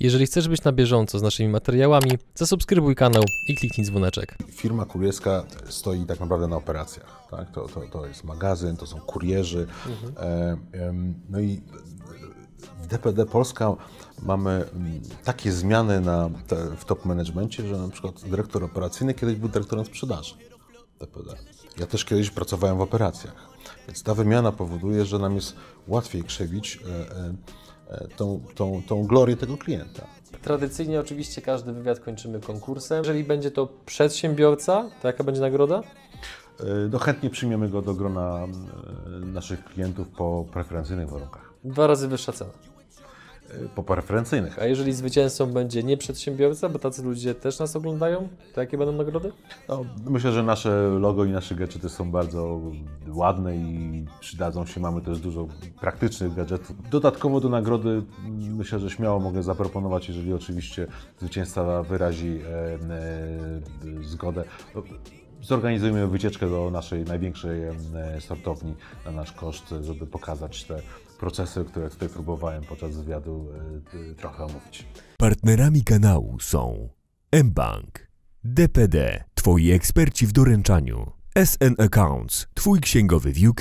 Jeżeli chcesz być na bieżąco z naszymi materiałami, zasubskrybuj kanał i kliknij dzwoneczek. Firma kurierska stoi tak naprawdę na operacjach. Tak? To, to, to jest magazyn, to są kurierzy. E, em, no i w DPD Polska mamy mm, takie zmiany na te, w top managemencie, że na przykład dyrektor operacyjny kiedyś był dyrektorem sprzedaży DPD. Ja też kiedyś pracowałem w operacjach. Więc ta wymiana powoduje, że nam jest łatwiej krzewić e, e, e, tą, tą, tą glorię tego klienta. Tradycyjnie oczywiście każdy wywiad kończymy konkursem. Jeżeli będzie to przedsiębiorca, to jaka będzie nagroda? E, No chętnie przyjmiemy go do grona e, naszych klientów po preferencyjnych warunkach. Dwa razy wyższa cena. E, Po preferencyjnych. A jeżeli zwycięzcą będzie nie przedsiębiorca, bo tacy ludzie też nas oglądają, to jakie będą nagrody? No, myślę, że nasze logo i nasze gadżety są bardzo ładne i przydadzą się. Mamy też dużo praktycznych gadżetów. Dodatkowo do nagrody myślę, że śmiało mogę zaproponować, jeżeli oczywiście zwycięzca wyrazi e, e, zgodę. Zorganizujemy wycieczkę do naszej największej e, sortowni na nasz koszt, żeby pokazać te procesy, które tutaj próbowałem podczas wywiadu e, trochę omówić. Partnerami kanału są mBank, DPD, Twoi eksperci w doręczaniu, SN Accounts, Twój księgowy w UK.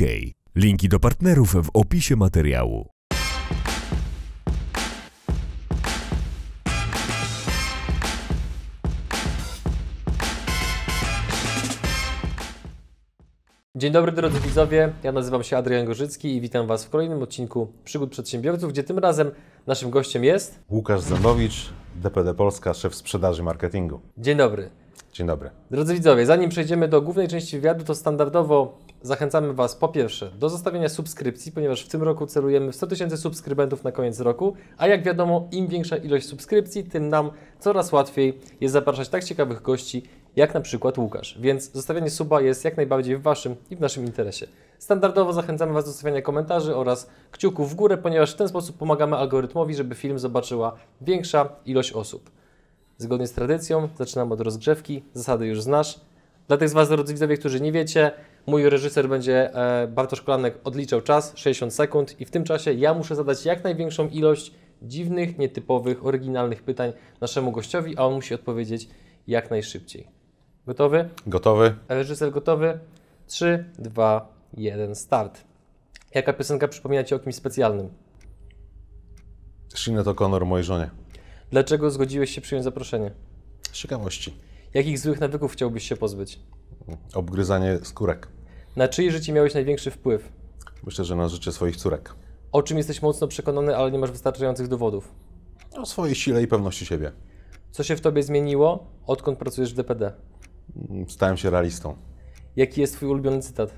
Linki do partnerów w opisie materiału. Dzień dobry drodzy widzowie, ja nazywam się Adrian Gorzycki i witam Was w kolejnym odcinku Przygód Przedsiębiorców, gdzie tym razem naszym gościem jest... Łukasz Zębowicz, DPD Polska, szef sprzedaży marketingu. Dzień dobry. Dzień dobry. Drodzy widzowie, zanim przejdziemy do głównej części wywiadu, to standardowo zachęcamy Was po pierwsze do zostawienia subskrypcji, ponieważ w tym roku celujemy w 100 tysięcy subskrybentów na koniec roku, a jak wiadomo, im większa ilość subskrypcji, tym nam coraz łatwiej jest zapraszać tak ciekawych gości, jak na przykład Łukasz. Więc zostawianie suba jest jak najbardziej w Waszym i w naszym interesie. Standardowo zachęcamy Was do zostawiania komentarzy oraz kciuków w górę, ponieważ w ten sposób pomagamy algorytmowi, żeby film zobaczyła większa ilość osób. Zgodnie z tradycją zaczynam od rozgrzewki, zasady już znasz. Dla tych z Was, drodzy widzowie, którzy nie wiecie, mój reżyser będzie, e, Bartosz Kolanek, odliczał czas, 60 sekund i w tym czasie ja muszę zadać jak największą ilość dziwnych, nietypowych, oryginalnych pytań naszemu gościowi, a on musi odpowiedzieć jak najszybciej. Gotowy? Gotowy? Reżyser gotowy? 3, 2, 1, start. Jaka piosenka przypomina Ci o kimś specjalnym? Sinead O'Connor, mojej żonie. Dlaczego zgodziłeś się przyjąć zaproszenie? Z ciekawości. Jakich złych nawyków chciałbyś się pozbyć? Obgryzanie skórek. Na czyje życie miałeś największy wpływ? Myślę, że na życie swoich córek. O czym jesteś mocno przekonany, ale nie masz wystarczających dowodów? O swojej sile i pewności siebie. Co się w tobie zmieniło, odkąd pracujesz w DPD? Stałem się realistą. Jaki jest twój ulubiony cytat?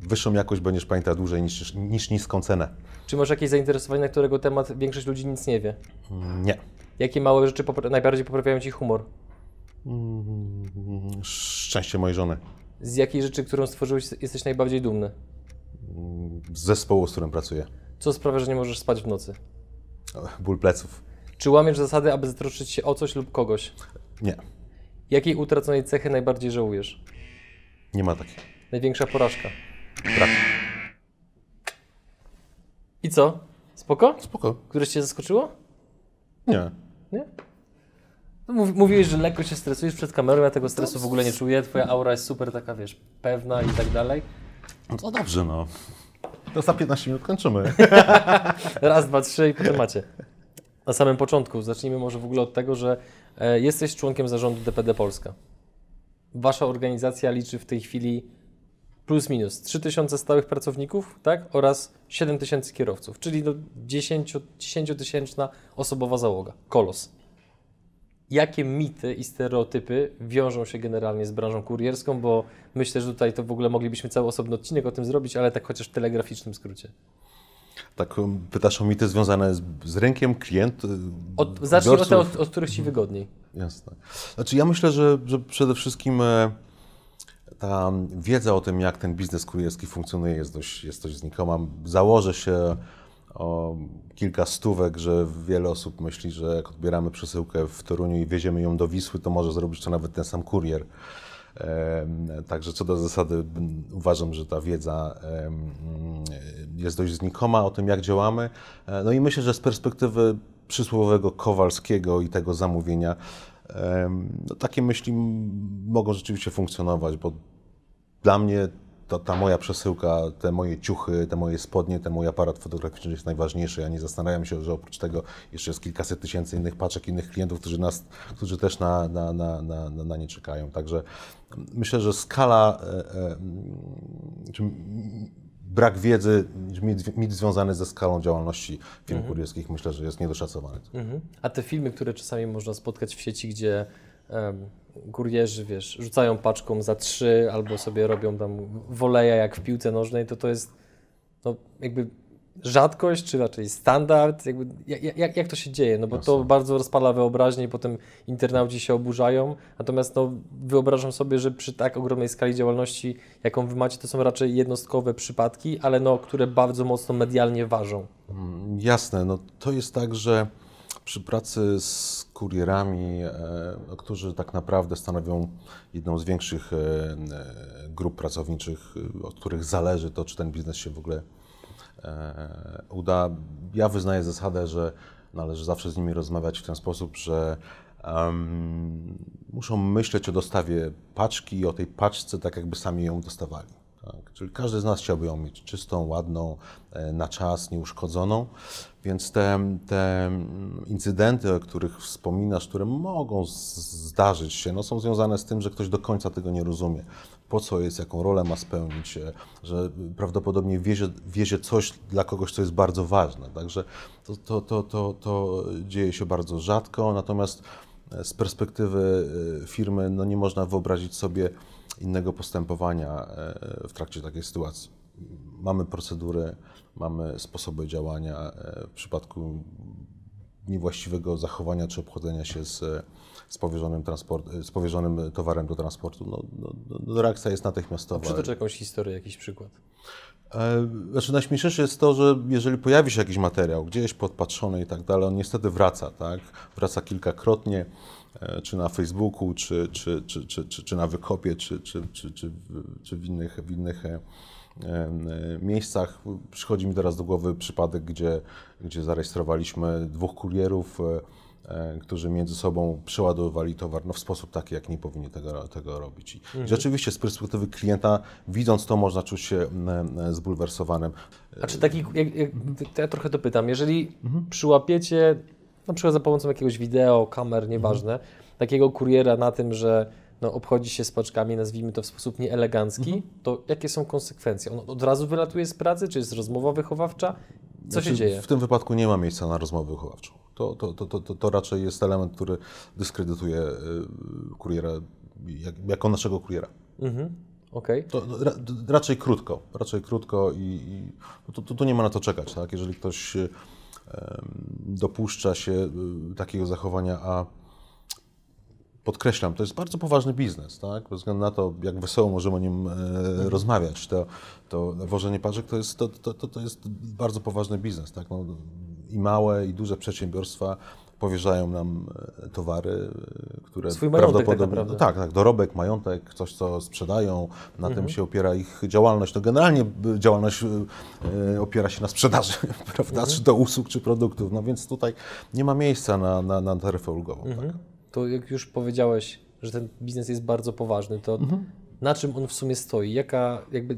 Wyższą jakość będziesz pamiętał dłużej niż, niż niską cenę. Czy masz jakieś zainteresowanie, na którego temat większość ludzi nic nie wie? Mm, Nie. Jakie małe rzeczy popra- najbardziej poprawiają ci humor? Mm, Szczęście mojej żony. Z jakiej rzeczy, którą stworzyłeś, jesteś najbardziej dumny? Z zespołu, z którym pracuję. Co sprawia, że nie możesz spać w nocy? Ból pleców. Czy łamiesz zasady, aby zatroszczyć się o coś lub kogoś? Nie. Jakiej utraconej cechy najbardziej żałujesz? Nie ma takiej. Największa porażka. Brak. I co? Spoko? Spoko. Któreś cię zaskoczyło? Nie. Nie? No, mów, mówiłeś, że lekko się stresujesz przed kamerą, ja tego stresu w ogóle nie czuję. Twoja aura jest super taka, wiesz, pewna i tak dalej. No to dobrze, no. To za 15 minut kończymy. Raz, dwa, trzy i potem macie. Na samym początku, zacznijmy może w ogóle od tego, że jesteś członkiem zarządu DPD Polska. Wasza organizacja liczy w tej chwili plus minus 3000 stałych pracowników, tak? Oraz 7000 kierowców, czyli do 10 10-tysięczna osobowa załoga. Kolos. Jakie mity i stereotypy wiążą się generalnie z branżą kurierską, bo myślę, że tutaj to w ogóle moglibyśmy cały osobny odcinek o tym zrobić, ale tak chociaż w telegraficznym skrócie. Tak, um, pytasz o mity związane z, z rynkiem, klient. y, Od, zacznij od, od, od których Ci wygodniej. Jasne. Znaczy ja myślę, że, że przede wszystkim e, ta wiedza o tym, jak ten biznes kurierski funkcjonuje jest dość, jest dość znikoma. Założę się o kilka stówek, że wiele osób myśli, że jak odbieramy przesyłkę w Toruniu i wieziemy ją do Wisły, to może zrobić to nawet ten sam kurier. Także co do zasady uważam, że ta wiedza jest dość znikoma o tym, jak działamy. E, No i myślę, że z perspektywy przysłowiowego Kowalskiego i tego zamówienia. No, takie myśli mogą rzeczywiście funkcjonować, bo dla mnie to ta moja przesyłka, te moje ciuchy, te moje spodnie, ten mój aparat fotograficzny jest najważniejszy. Ja nie zastanawiam się, że oprócz tego jeszcze jest kilkaset tysięcy innych paczek, innych klientów, którzy, nas, którzy też na, na, na, na, na nie czekają. Także myślę, że skala, e, e, brak wiedzy, mit, mit związany ze skalą działalności firm mhm. kurierskich, myślę, że jest niedoszacowany. Mhm. A te filmy, które czasami można spotkać w sieci, gdzie um, kurierzy, wiesz, rzucają paczką za trzy albo sobie robią tam woleja jak w piłce nożnej, to to jest no, jakby rzadkość, czy raczej standard? Jakby, jak, jak to się dzieje? No bo Jasne. to bardzo rozpala wyobraźnię i potem internauci się oburzają. Natomiast no, wyobrażam sobie, że przy tak ogromnej skali działalności, jaką wy macie, to są raczej jednostkowe przypadki, ale no, które bardzo mocno medialnie ważą. Mm, jasne, no to jest tak, że przy pracy z kurierami, e, którzy tak naprawdę stanowią jedną z większych e, e, grup pracowniczych, od których zależy to, czy ten biznes się w ogóle uda. Ja wyznaję zasadę, że należy zawsze z nimi rozmawiać w ten sposób, że um, muszą myśleć o dostawie paczki i o tej paczce tak, jakby sami ją dostawali. Tak? Czyli każdy z nas chciałby ją mieć czystą, ładną, na czas, nieuszkodzoną. Więc te, te incydenty, o których wspominasz, które mogą zdarzyć się, no są związane z tym, że ktoś do końca tego nie rozumie. Po co jest, jaką rolę ma spełnić, e, że prawdopodobnie wiezie, wiezie coś dla kogoś, co jest bardzo ważne. Także to, to, to, to, to dzieje się bardzo rzadko, natomiast e, z perspektywy e, firmy no nie można wyobrazić sobie innego postępowania w trakcie takiej sytuacji. Mamy procedury, mamy sposoby działania e, w przypadku niewłaściwego zachowania czy obchodzenia się z, z, powierzonym, transport, z powierzonym towarem do transportu. No, no, no reakcja jest natychmiastowa. Przytocz jakąś historię, jakiś przykład. E, znaczy najśmieszniejsze jest to, że jeżeli pojawi się jakiś materiał gdzieś podpatrzony i tak dalej, on niestety wraca, tak? Wraca kilkakrotnie, e, czy na Facebooku, czy, czy, czy, czy, czy, czy na Wykopie, czy, czy, czy, czy, w, czy w innych, w innych miejscach. Przychodzi mi teraz do głowy przypadek, gdzie, gdzie zarejestrowaliśmy dwóch kurierów, e, e, którzy między sobą przeładowywali towar no, w sposób taki, jak nie powinni tego, tego robić. I mhm. rzeczywiście z perspektywy klienta, widząc to, można czuć się zbulwersowanym. A czy taki, jak, jak, ja trochę to pytam, jeżeli mhm. przyłapiecie, na przykład za pomocą jakiegoś wideo, kamer, nieważne, mhm. takiego kuriera na tym, że no, obchodzi się z paczkami, nazwijmy to w sposób nieelegancki, mhm. to jakie są konsekwencje? On od razu wylatuje z pracy, czy jest rozmowa wychowawcza? Co znaczy, się dzieje? W tym wypadku nie ma miejsca na rozmowę wychowawczą. To, to, to, to, to raczej jest element, który dyskredytuje y, kuriera jak, jako naszego kuriera. Mhm. Okay. To, ra, raczej krótko, raczej krótko i, i to, to, nie ma na to czekać. Tak? Jeżeli ktoś y, dopuszcza się y, takiego zachowania, a podkreślam, to jest bardzo poważny biznes, tak? Bez względu na to, jak wesoło możemy o nim e, mhm. rozmawiać, to, to wożenie paczek to jest, to, to, to, to jest bardzo poważny biznes, tak? No, I małe, i duże przedsiębiorstwa powierzają nam e, towary, e, które Swój prawdopodobnie. Tak, tak, tak, dorobek, majątek, coś, co sprzedają, na mhm. tym się opiera ich działalność. No generalnie działalność e, opiera się na sprzedaży, prawda? Mhm. Czy to usług, czy produktów. No więc tutaj nie ma miejsca na, na, na taryfę ulgową. Mhm. Tak? to jak już powiedziałeś, że ten biznes jest bardzo poważny, to mhm. na czym on w sumie stoi? Jaka, jakby,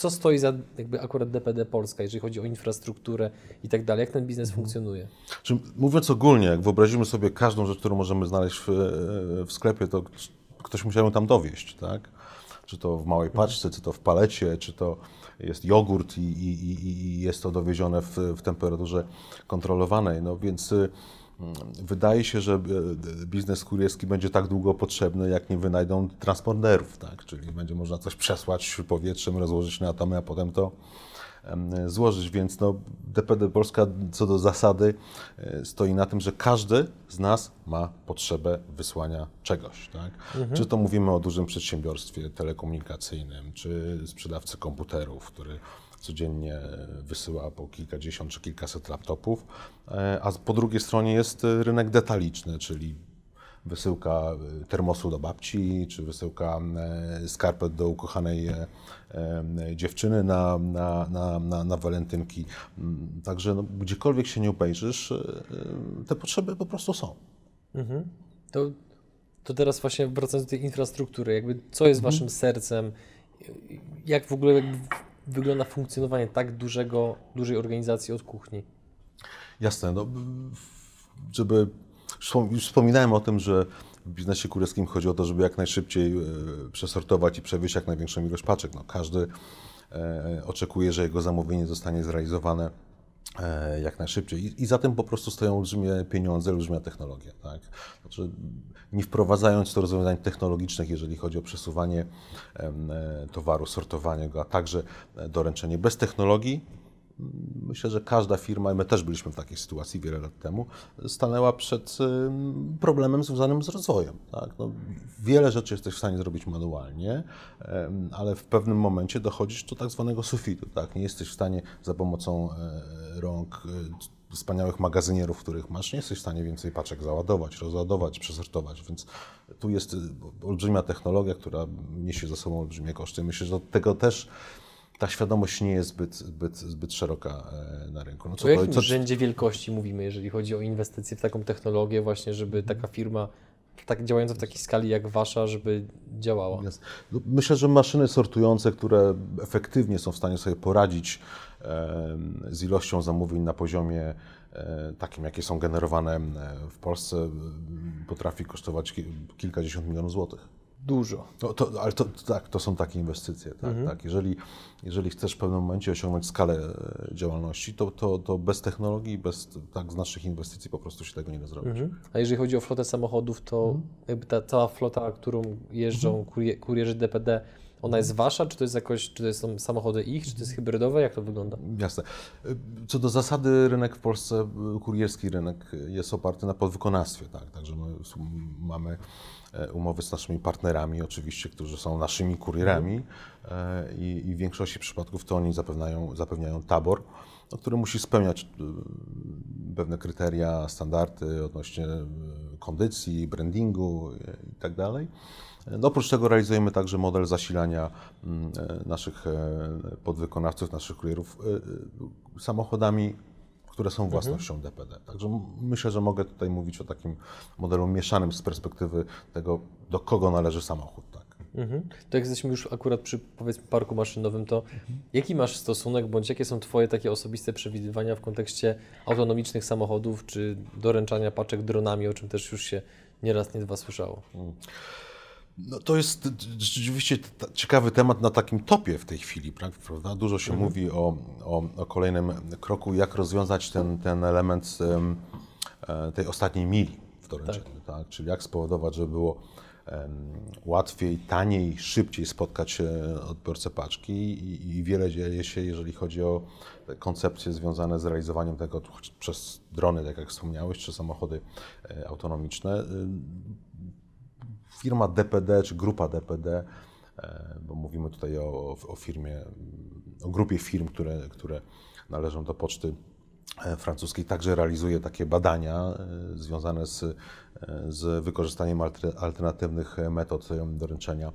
co stoi za jakby akurat DPD Polska, jeżeli chodzi o infrastrukturę i tak dalej? Jak ten biznes mhm. funkcjonuje? Czyli mówiąc ogólnie, jak wyobrazimy sobie każdą rzecz, którą możemy znaleźć w, w sklepie, to ktoś musiał ją tam dowieść, tak? Czy to w małej mhm. paczce, czy to w palecie, czy to jest jogurt i, i, i jest to dowiezione w, w temperaturze kontrolowanej. No więc y, Wydaje się, że e, biznes kurierski będzie tak długo potrzebny, jak nie wynajdą transponderów, tak? czyli będzie można coś przesłać powietrzem, rozłożyć na atomy, a potem to złożyć. Więc no, DPD Polska co do zasady e, stoi na tym, że każdy z nas ma potrzebę wysłania czegoś. Tak? Mhm. Czy to mówimy o dużym przedsiębiorstwie telekomunikacyjnym, czy sprzedawcy komputerów, który codziennie wysyła po kilkadziesiąt czy kilkaset laptopów, e, a po drugiej stronie jest rynek detaliczny, czyli wysyłka e, termosu do babci, czy wysyłka e, skarpet do ukochanej e, e, dziewczyny na, na, na, na, na walentynki. Także no, gdziekolwiek się nie obejrzysz, e, e, te potrzeby po prostu są. To, to teraz właśnie wracając do tej infrastruktury, jakby co jest Mhm. waszym sercem, jak w ogóle wygląda funkcjonowanie tak dużego, dużej organizacji od kuchni? Jasne, no, żeby. Już wspominałem o tym, że w biznesie kurierskim chodzi o to, żeby jak najszybciej e, przesortować i przewieźć jak największą ilość paczek. No, każdy e, oczekuje, że jego zamówienie zostanie zrealizowane jak najszybciej. I, za tym po prostu stoją olbrzymie pieniądze, olbrzymia technologia. Tak? Znaczy, nie wprowadzając do rozwiązań technologicznych, jeżeli chodzi o przesuwanie e, towaru, sortowanie go, a także e, doręczenie bez technologii, Myślę, że każda firma, i my też byliśmy w takiej sytuacji wiele lat temu, stanęła przed problemem związanym z rozwojem. Tak? No, wiele rzeczy jesteś w stanie zrobić manualnie, ale w pewnym momencie dochodzisz do tak zwanego sufitu. Tak? Nie jesteś w stanie za pomocą e, rąk e, wspaniałych magazynierów, których masz, nie jesteś w stanie więcej paczek załadować, rozładować, przesortować, więc tu jest y, olbrzymia technologia, która niesie za sobą olbrzymie koszty. Myślę, że do tego też ta świadomość nie jest zbyt, zbyt, zbyt szeroka e, na rynku. No O jakim rzędzie wielkości mówimy, jeżeli chodzi o inwestycje w taką technologię właśnie, żeby taka firma tak działająca w takiej skali jak wasza, żeby działała? No, Myślę, że maszyny sortujące, które efektywnie są w stanie sobie poradzić z ilością zamówień na poziomie e, takim, jakie są generowane e, w Polsce, potrafi kosztować ki- kilkadziesiąt milionów złotych. Dużo. To, ale to, tak, to są takie inwestycje. Tak, tak. Jeżeli, jeżeli chcesz w pewnym momencie osiągnąć skalę e, działalności, to, to, to bez technologii, bez tak znacznych inwestycji po prostu się tego nie da zrobić. A jeżeli chodzi o flotę samochodów, to jakby ta cała flota, którą jeżdżą kurie, kurierzy DPD, ona jest wasza, czy to jest jakoś, czy to są samochody ich, czy to jest hybrydowe, jak to wygląda? Jasne. Co do zasady, rynek w Polsce, kurierski rynek jest oparty na podwykonawstwie. Tak? Także my mamy e, umowy z naszymi partnerami, oczywiście, którzy są naszymi kurierami e, i, i w większości przypadków to oni zapewniają, zapewniają tabor, no, który musi spełniać e, pewne kryteria, standardy odnośnie kondycji, brandingu i tak oprócz tego realizujemy także model zasilania mm, e, naszych e, podwykonawców, naszych kurierów e, samochodami, które są własnością DPD. Także myślę, że mogę tutaj mówić o takim modelu mieszanym z perspektywy tego, do kogo należy samochód. Tak. Mhm. To jak jesteśmy już akurat przy powiedzmy parku maszynowym, to jaki masz stosunek, bądź jakie są Twoje takie osobiste przewidywania w kontekście autonomicznych samochodów, czy doręczania paczek dronami, o czym też już się nieraz, nie dwa słyszało? No, to jest rzeczywiście ciekawy temat na takim topie w tej chwili, pra- prawda? Dużo się mówi o, o, o kolejnym kroku, jak rozwiązać ten, ten element em, e, tej ostatniej mili w doręczeniu, tak. Czyli jak spowodować, żeby było łatwiej, taniej, szybciej spotkać e, odbiorcę paczki i, i wiele dzieje się, jeżeli chodzi o koncepcje związane z realizowaniem tego przez drony, tak jak wspomniałeś, czy samochody e, autonomiczne. Firma DPD czy grupa DPD, e, bo mówimy tutaj o, o firmie, o grupie firm, które, które należą do poczty e, francuskiej, także realizuje takie badania e, związane z, z wykorzystaniem alter- alternatywnych metod doręczenia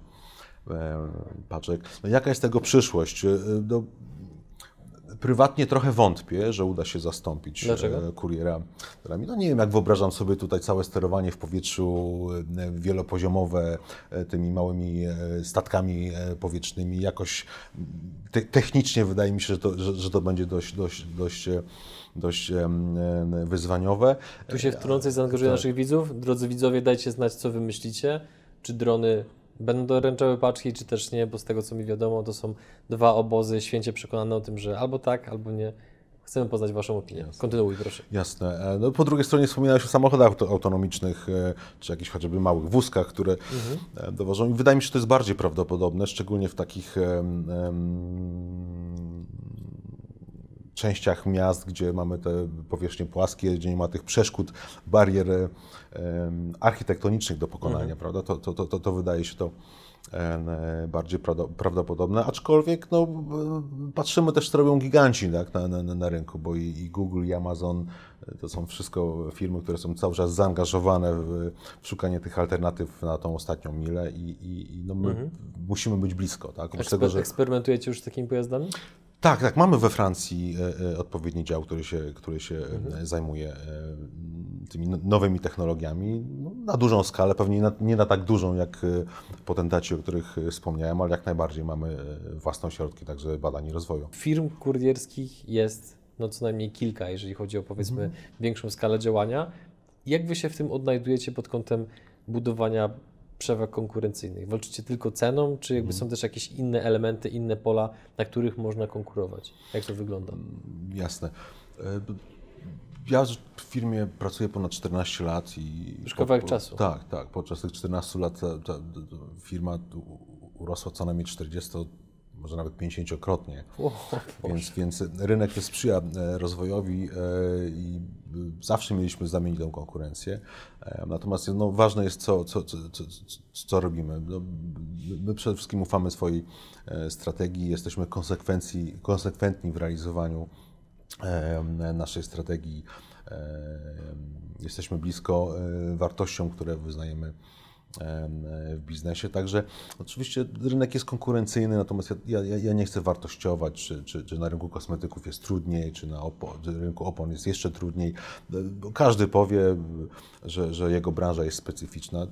paczek. No jaka jest tego przyszłość? No, prywatnie trochę wątpię, że uda się zastąpić Dlaczego? e, kuriera. dronami. No nie wiem, jak wyobrażam sobie tutaj całe sterowanie w powietrzu e, wielopoziomowe e, tymi małymi statkami powietrznymi. Jakoś te, technicznie wydaje mi się, że to, że, że to będzie dość, dość, dość, dość wyzwaniowe. Tu się wtrącę i zaangażuję tak. naszych widzów. Drodzy widzowie, dajcie znać, co wy myślicie. Czy drony będą doręczały paczki, czy też nie, bo z tego, co mi wiadomo, to są dwa obozy święcie przekonane o tym, że albo tak, albo nie. Chcemy poznać waszą opinię. Kontynuuj, proszę. Jasne. E, No, po drugiej stronie wspominałeś o samochodach auto- autonomicznych, e, czy jakichś chociażby małych wózkach, które e, dowożą. I wydaje mi się, że to jest bardziej prawdopodobne, szczególnie w takich em, częściach miast, gdzie mamy te powierzchnie płaskie, gdzie nie ma tych przeszkód, barier architektonicznych do pokonania, prawda? To, to, to, to, wydaje się to bardziej prawdo- prawdopodobne, aczkolwiek no, patrzymy też, co robią giganci tak, na, na, na rynku, bo i, i Google, i Amazon to są wszystko firmy, które są cały czas zaangażowane w, w szukanie tych alternatyw na tą ostatnią milę i, i, i no, my musimy być blisko. Tak? Oprócz tego, że... Eksperymentujecie już z takimi pojazdami? Tak, tak, mamy we Francji e, e, odpowiedni dział, który się, który się e, zajmuje e, tymi no- nowymi technologiami no, na dużą skalę, pewnie na, nie na tak dużą jak potentaci, o których wspomniałem, ale jak najbardziej mamy własne ośrodki także badań i rozwoju. Firm kurierskich jest no co najmniej kilka, jeżeli chodzi o powiedzmy większą skalę działania. Jak wy się w tym odnajdujecie pod kątem budowania przewag konkurencyjnych? Walczycie tylko ceną, czy jakby są też jakieś inne elementy, inne pola, na których można konkurować? Jak to wygląda? Jasne. E, Ja w firmie pracuję ponad 14 lat i... Już kawałek czasu. Tak, tak. Podczas tych 14 lat ta, ta, ta firma urosła co najmniej 40, może nawet 50-krotnie. O, Więc, więc rynek też sprzyja e, rozwojowi e, i zawsze mieliśmy znamienitą konkurencję. E, Natomiast no, ważne jest, co, co, co, co, robimy. No, my przede wszystkim ufamy swojej e, strategii, jesteśmy konsekwencji, konsekwentni w realizowaniu e, naszej strategii. Jesteśmy blisko wartościom, które wyznajemy em, w biznesie. Także oczywiście rynek jest konkurencyjny, natomiast ja, ja, ja nie chcę wartościować, czy, czy, czy na rynku kosmetyków jest trudniej, czy na opo, rynku opon jest jeszcze trudniej. Bo Każdy powie, że, że jego branża jest specyficzna.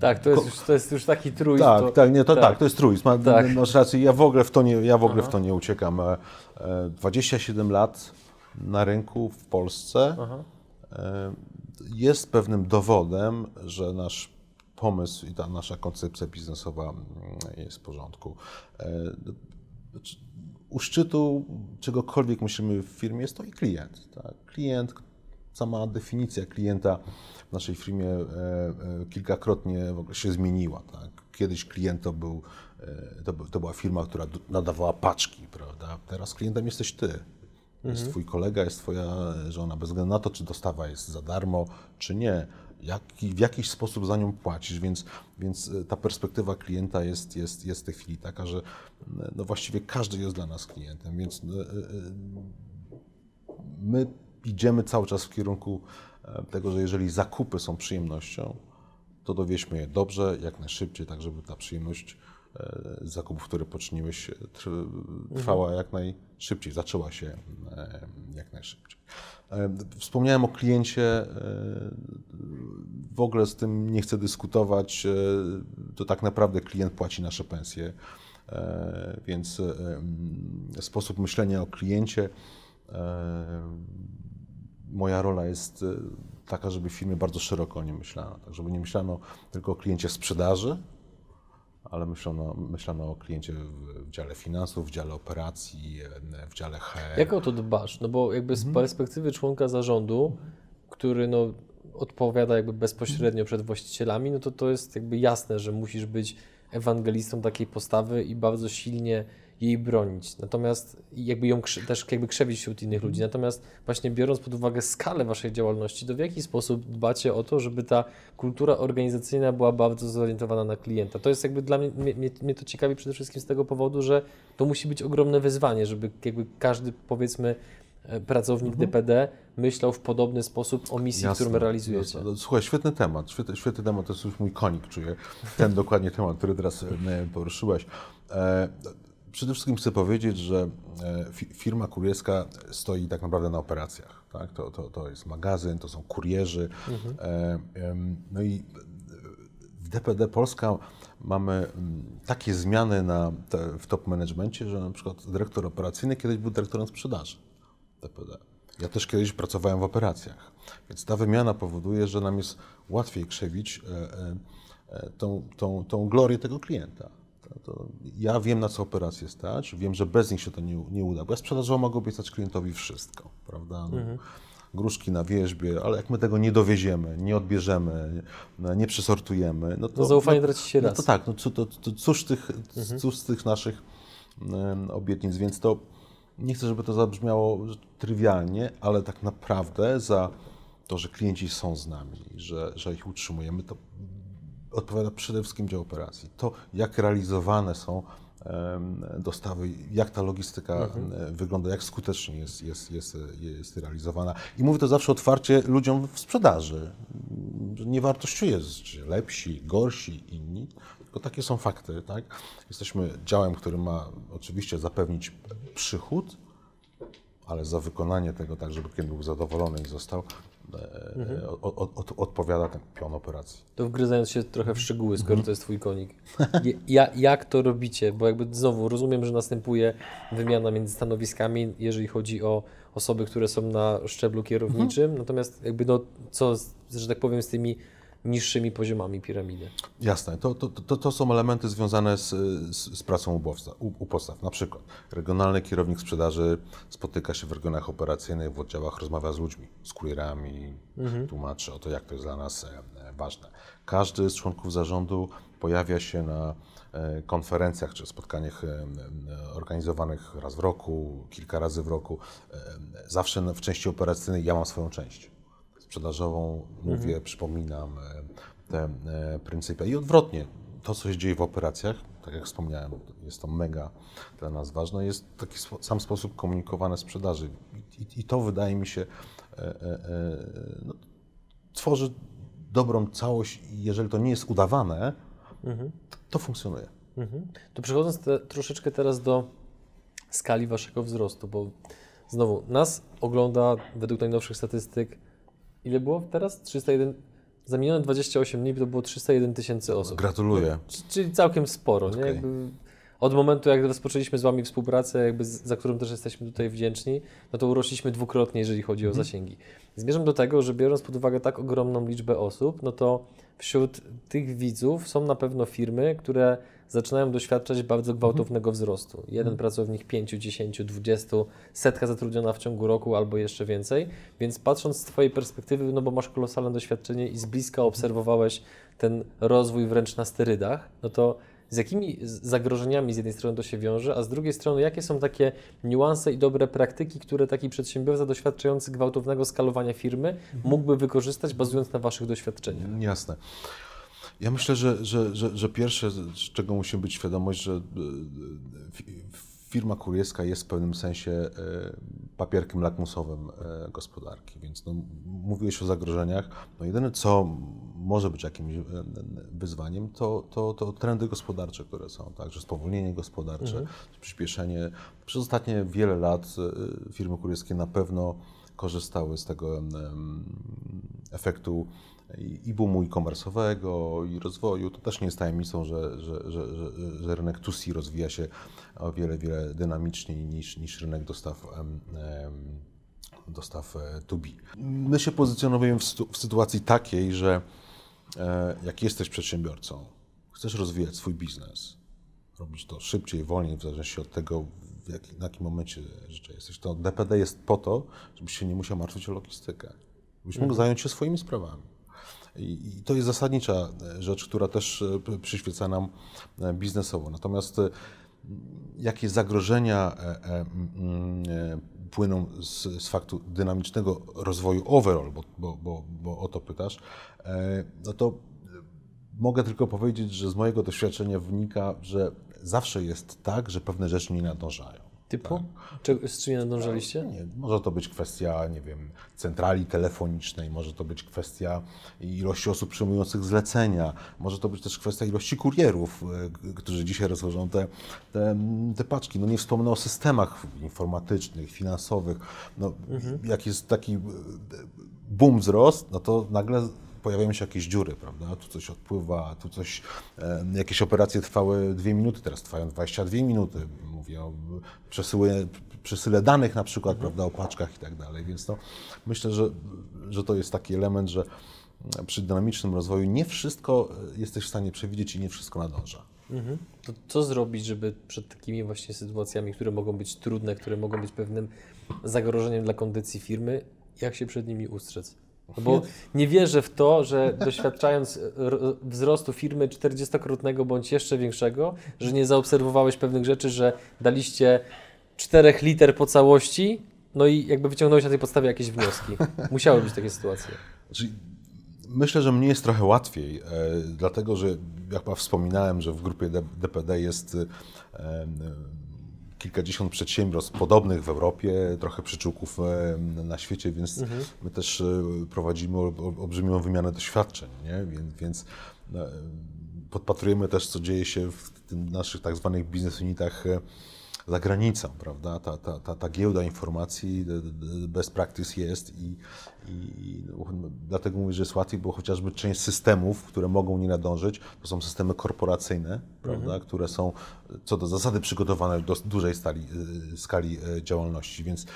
tak, to jest, już, to jest już taki trój. Tak, to, tak, nie, to tak, to jest truizm. Ma, Tak. Masz rację, ja w ogóle w to nie, ja w ogóle w to nie uciekam. E, e, 27 lat na rynku w Polsce e, jest pewnym dowodem, że nasz pomysł i ta nasza koncepcja biznesowa mm, jest w porządku. E, znaczy, U szczytu czegokolwiek myślimy w firmie jest to i klient. Tak? Klient, sama definicja klienta w naszej firmie e, e, kilkakrotnie w ogóle się zmieniła. Tak? Kiedyś klient to, był, to, to była firma, która nadawała paczki, prawda? Teraz klientem jesteś ty. Jest twój kolega, jest twoja żona, bez względu na to, czy dostawa jest za darmo, czy nie. Jaki, w jakiś sposób za nią płacisz, więc, więc e, ta perspektywa klienta jest, jest, jest w tej chwili taka, że e, no właściwie każdy jest dla nas klientem, więc e, my idziemy cały czas w kierunku tego, że jeżeli zakupy są przyjemnością, to dowieźmy je dobrze, jak najszybciej, tak żeby ta przyjemność zakupów, które poczyniłeś, tr- trwała jak najszybciej, zaczęła się jak najszybciej. E, Wspomniałem o kliencie, e, w ogóle z tym nie chcę dyskutować, e, to tak naprawdę klient płaci nasze pensje, więc mm, sposób myślenia o kliencie moja rola jest taka, żeby w firmie bardzo szeroko o nim myślano. Tak, żeby nie myślano tylko o kliencie sprzedaży, ale myślano, myślano o kliencie w, dziale finansów, w dziale operacji, w dziale HR. Jak o to dbasz? No bo jakby z perspektywy członka zarządu, który no odpowiada jakby bezpośrednio przed właścicielami, no to to jest jakby jasne, że musisz być ewangelistą takiej postawy i bardzo silnie jej bronić. Natomiast jakby ją też jakby krzewić wśród innych ludzi. Natomiast właśnie biorąc pod uwagę skalę waszej działalności, to w jaki sposób dbacie o to, żeby ta kultura organizacyjna była bardzo zorientowana na klienta? To jest jakby dla mnie, mnie, mnie- to ciekawi przede wszystkim z tego powodu, że to musi być ogromne wyzwanie, żeby jakby każdy powiedzmy e, pracownik DPD myślał w podobny sposób o misji, Jasne, którą realizujecie. jasne. No, Słuchaj, świetny temat, świetny, świetny temat, to jest już mój konik, czuję. Ten dokładnie temat, który teraz e, poruszyłeś. E, przede wszystkim chcę powiedzieć, że e, fi- firma kurierska stoi tak naprawdę na operacjach. Tak? To, to, to jest magazyn, to są kurierzy. E, em, no i w DPD Polska mamy takie zmiany na te, w top managemencie, że na przykład dyrektor operacyjny kiedyś był dyrektorem sprzedaży DPD. Ja też kiedyś pracowałem w operacjach, więc ta wymiana powoduje, że nam jest łatwiej krzewić e, e, e, tą, tą, tą glorię tego klienta. To, to ja wiem, na co operacje stać, wiem, że bez nich się to nie, nie uda, bo ja sprzedażowo mogę obiecać klientowi wszystko, prawda? No, Gruszki na wierzbie, ale jak my tego nie dowieziemy, nie odbierzemy, no, nie przesortujemy, no to... No zaufanie no, traci się no raz. to tak, no, co- to, to, cóż, tych, cóż z tych naszych em, obietnic, więc to nie chcę, żeby to zabrzmiało trywialnie, ale tak naprawdę za to, że klienci są z nami, że, że ich utrzymujemy, to odpowiada przede wszystkim dział operacji. To, jak realizowane są dostawy, jak ta logistyka Mhm. wygląda, jak skutecznie jest, jest, jest, jest realizowana. I mówię to zawsze otwarcie ludziom w sprzedaży, nie wartościuje, czy lepsi, gorsi, inni, tylko takie są fakty. Tak? Jesteśmy działem, który ma oczywiście zapewnić przychód, ale za wykonanie tego, tak żeby klient był zadowolony i został, Mhm. o, o, o, odpowiada ten pion operacji. To wgryzając się trochę w szczegóły, skoro to jest twój konik. Ja, jak to robicie? Bo jakby znowu rozumiem, że następuje wymiana między stanowiskami, jeżeli chodzi o osoby, które są na szczeblu kierowniczym, natomiast jakby no, co, że tak powiem, z tymi niższymi poziomami piramidy. Jasne, to, to, to, to są elementy związane z, z, z pracą u podstaw, u, u podstaw. Na przykład regionalny kierownik sprzedaży spotyka się w regionach operacyjnych, w oddziałach, rozmawia z ludźmi, z kurierami, tłumaczy o to, jak to jest dla nas e, e, ważne. Każdy z członków zarządu pojawia się na e, konferencjach czy spotkaniach organizowanych raz w roku, kilka razy w roku. Zawsze w części operacyjnej ja mam swoją część sprzedażową, mówię, przypominam e, te e, pryncypia. I odwrotnie, to co się dzieje w operacjach, tak jak wspomniałem, jest to mega dla nas ważne, jest w taki sam sposób komunikowane sprzedaży. I, i, i to wydaje mi się e, e, e, no, tworzy dobrą całość i jeżeli to nie jest udawane, to, to funkcjonuje. Mhm. To przechodząc te, troszeczkę teraz do skali waszego wzrostu, bo znowu nas ogląda według najnowszych statystyk, ile było teraz? 301, za minione 28 dni to było 301 tysięcy osób. Gratuluję. Czyli całkiem sporo, nie? Okej. Jakby od momentu, jak rozpoczęliśmy z Wami współpracę, jakby za którą też jesteśmy tutaj wdzięczni, no to urośliśmy dwukrotnie, jeżeli chodzi o zasięgi. Zmierzam do tego, że biorąc pod uwagę tak ogromną liczbę osób, no to wśród tych widzów są na pewno firmy, które zaczynają doświadczać bardzo gwałtownego wzrostu. Jeden pracownik 5, 10, 20, setka zatrudniona w ciągu roku albo jeszcze więcej. Więc patrząc z Twojej perspektywy, no bo masz kolosalne doświadczenie i z bliska obserwowałeś ten rozwój wręcz na sterydach, no to z jakimi zagrożeniami z jednej strony to się wiąże, a z drugiej strony jakie są takie niuanse i dobre praktyki, które taki przedsiębiorca doświadczający gwałtownego skalowania firmy mógłby wykorzystać, bazując na Waszych doświadczeniach? Jasne. Ja myślę, że, że, że, że pierwsze, z czego musimy być świadomość, że e, fi- firma kurierska jest w pewnym sensie e, papierkiem lakmusowym e, gospodarki, więc no, mówiłeś o zagrożeniach. No jedyne, co może być jakimś wyzwaniem, to, to, to trendy gospodarcze, które są, także spowolnienie gospodarcze, przyspieszenie. Przez ostatnie wiele lat firmy kurierskie na pewno korzystały z tego efektu i boomu e-commerce'owego, i rozwoju. To też nie jest tajemnicą, że, że, że, że, rynek 2C rozwija się o wiele, wiele dynamiczniej niż, niż rynek dostaw, dostaw e, 2B. My się pozycjonujemy w, w sytuacji takiej, że e, jak jesteś przedsiębiorcą, chcesz rozwijać swój biznes, robić to szybciej, wolniej, w zależności od tego, w jak, na jakim momencie życia jesteś, to DPD jest po to, żebyś się nie musiał martwić o logistykę, żebyś mógł zająć się swoimi sprawami. I, to jest zasadnicza e, rzecz, która też e, przyświeca nam e, biznesowo. Natomiast jakie zagrożenia płyną z, z faktu dynamicznego rozwoju overall, bo, bo, bo, bo o to pytasz, no to Mogę tylko powiedzieć, że z mojego doświadczenia wynika, że zawsze jest tak, że pewne rzeczy nie nadążają. Typu? Czego, z czym nie nadążaliście? Nie, może to być kwestia, nie wiem, centrali telefonicznej, może to być kwestia ilości osób przyjmujących zlecenia, może to być też kwestia ilości kurierów, e, którzy dzisiaj rozwożą te, te, te paczki. No nie wspomnę o systemach informatycznych, finansowych. No, Jak jest taki e, boom wzrost, no to nagle pojawiają się jakieś dziury, prawda? Tu coś odpływa, tu coś, e, jakieś operacje trwały dwie minuty, teraz trwają 22 minuty. Mówię o przesyłe, przesyle danych na przykład, prawda, o paczkach i tak dalej. Więc no, myślę, że, że to jest taki element, że przy dynamicznym rozwoju nie wszystko jesteś w stanie przewidzieć i nie wszystko nadąża. Mhm. To co zrobić, żeby przed takimi właśnie sytuacjami, które mogą być trudne, które mogą być pewnym zagrożeniem dla kondycji firmy, jak się przed nimi ustrzec? No bo nie wierzę w to, że doświadczając wzrostu firmy 40-krotnego bądź jeszcze większego, że nie zaobserwowałeś pewnych rzeczy, że daliście czterech liter po całości, no i jakby wyciągnąłeś na tej podstawie jakieś wnioski. Musiały być takie sytuacje. Znaczy, myślę, że mnie jest trochę łatwiej, e, dlatego że jak wspominałem, że w grupie DPD jest e, kilkadziesiąt przedsiębiorstw podobnych w Europie, trochę przyczółków e, na świecie, więc my też e, prowadzimy ol- ol- olbrzymią wymianę doświadczeń, nie? Więc, więc e, podpatrujemy też, co dzieje się w naszych tak zwanych biznes unitach za granicą, prawda? Ta, ta, ta, ta giełda informacji, best practice jest i, i dlatego mówię, że jest łatwiej, bo chociażby część systemów, które mogą nie nadążyć, to są systemy korporacyjne, prawda? które są co do zasady przygotowane do dużej stali, y, skali y, działalności, więc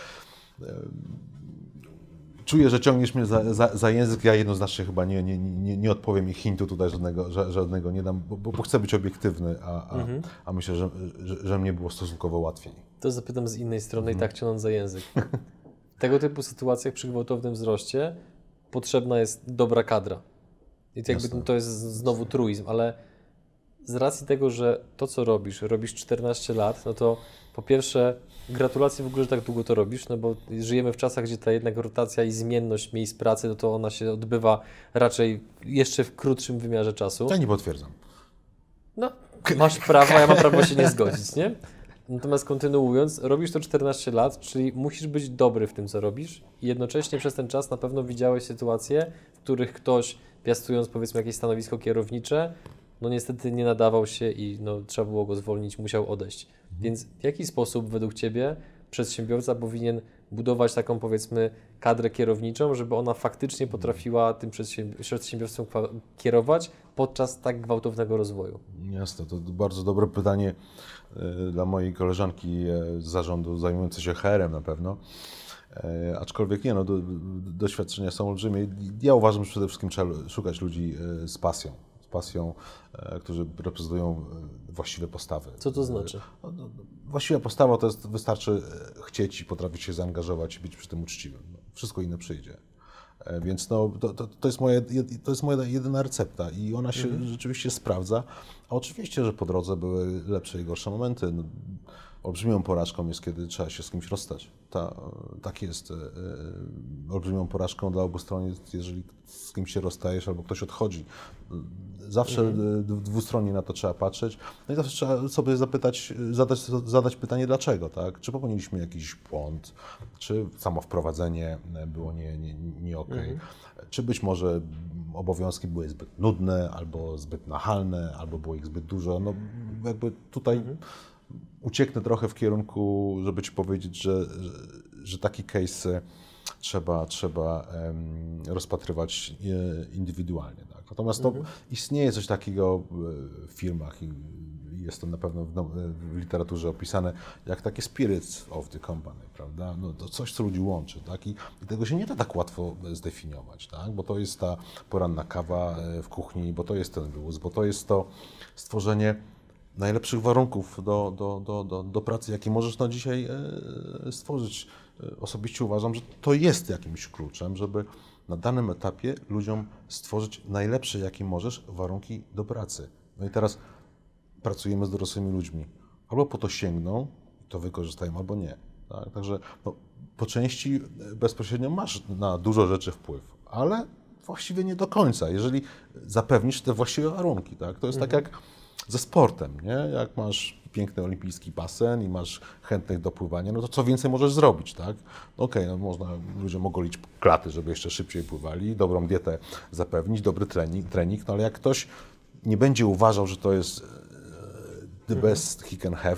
czuję, że ciągniesz mnie za, za, za język. Ja jednoznacznie chyba nie, nie, nie, nie odpowiem i hintu tutaj żadnego, ża- żadnego nie dam, bo, bo chcę być obiektywny, a, a, a myślę, że, że, że mnie było stosunkowo łatwiej. To zapytam z innej strony Mhm. i tak ciągnąc za język. W tego typu sytuacjach przy gwałtownym wzroście potrzebna jest dobra kadra. I to, jakby, to jest znowu truizm, ale z racji tego, że to co robisz, robisz 14 lat, no to po pierwsze gratulacje w ogóle, że tak długo to robisz, no bo żyjemy w czasach, gdzie ta jednak rotacja i zmienność miejsc pracy, no to ona się odbywa raczej jeszcze w krótszym wymiarze czasu. Ja nie potwierdzam. No, masz prawo, a ja mam prawo się nie zgodzić, nie? Natomiast kontynuując, robisz to 14 lat, czyli musisz być dobry w tym, co robisz i jednocześnie przez ten czas na pewno widziałeś sytuacje, w których ktoś, piastując powiedzmy jakieś stanowisko kierownicze, no niestety nie nadawał się i no, trzeba było go zwolnić, musiał odejść. Więc w jaki sposób według Ciebie przedsiębiorca powinien budować taką powiedzmy kadrę kierowniczą, żeby ona faktycznie potrafiła tym przedsiębi- przedsiębiorstwem kierować podczas tak gwałtownego rozwoju? Jasne, to bardzo dobre pytanie e, dla mojej koleżanki e, z zarządu zajmującej się HR-em na pewno. E, Aczkolwiek nie, no, do, doświadczenia są olbrzymie. Ja uważam, że przede wszystkim trzeba szukać ludzi z pasją, pasją, e, którzy reprezentują e, właściwe postawy. Co to znaczy? No, no, no, Właściwa postawa to jest, wystarczy e, chcieć i potrafić się zaangażować i być przy tym uczciwym. No, wszystko inne przyjdzie. E, Więc no, to, to, to, jest moja, jed- to jest moja jedyna recepta i ona się rzeczywiście sprawdza. A oczywiście, że po drodze były lepsze i gorsze momenty. Olbrzymią porażką jest, kiedy trzeba się z kimś rozstać. Ta, tak jest. e, e, Olbrzymią porażką dla obu stron jest, jeżeli z kimś się rozstajesz albo ktoś odchodzi. Zawsze e, d- dwustronnie na to trzeba patrzeć. No i zawsze trzeba sobie zapytać, zadać, zadać pytanie dlaczego, tak? Czy popełniliśmy jakiś błąd, czy samo wprowadzenie było nie, nie, nie okej, czy być może obowiązki były zbyt nudne, albo zbyt nachalne, albo było ich zbyt dużo. No jakby tutaj ucieknę trochę w kierunku, żeby Ci powiedzieć, że, że, że taki case trzeba, trzeba rozpatrywać e, indywidualnie. Tak? Natomiast to istnieje coś takiego w firmach i jest to na pewno w, no, w literaturze opisane, jak takie spirits of the company, prawda? No, to coś, co ludzi łączy, tak? I, I tego się nie da tak łatwo zdefiniować, tak? Bo to jest ta poranna kawa e, w kuchni, bo to jest ten luz, bo to jest to stworzenie najlepszych warunków do, do, do, do, do pracy, jakie możesz na dzisiaj e, stworzyć. E, Osobiście uważam, że to jest jakimś kluczem, żeby na danym etapie ludziom stworzyć najlepsze, jakie możesz, warunki do pracy. No i teraz pracujemy z dorosłymi ludźmi. Albo po to sięgną, i to wykorzystają, albo nie. Tak? Także no, po części e, bezpośrednio masz na dużo rzeczy wpływ, ale właściwie nie do końca, jeżeli zapewnisz te właściwe warunki. Tak? To jest tak jak ze sportem, nie? Jak masz piękny olimpijski basen i masz chętnych do pływania, no to co więcej możesz zrobić, tak? No Okej, no można, ludzie mogą liczyć klaty, żeby jeszcze szybciej pływali, dobrą dietę zapewnić, dobry trening, trening no ale jak ktoś nie będzie uważał, że to jest e, the best he can have,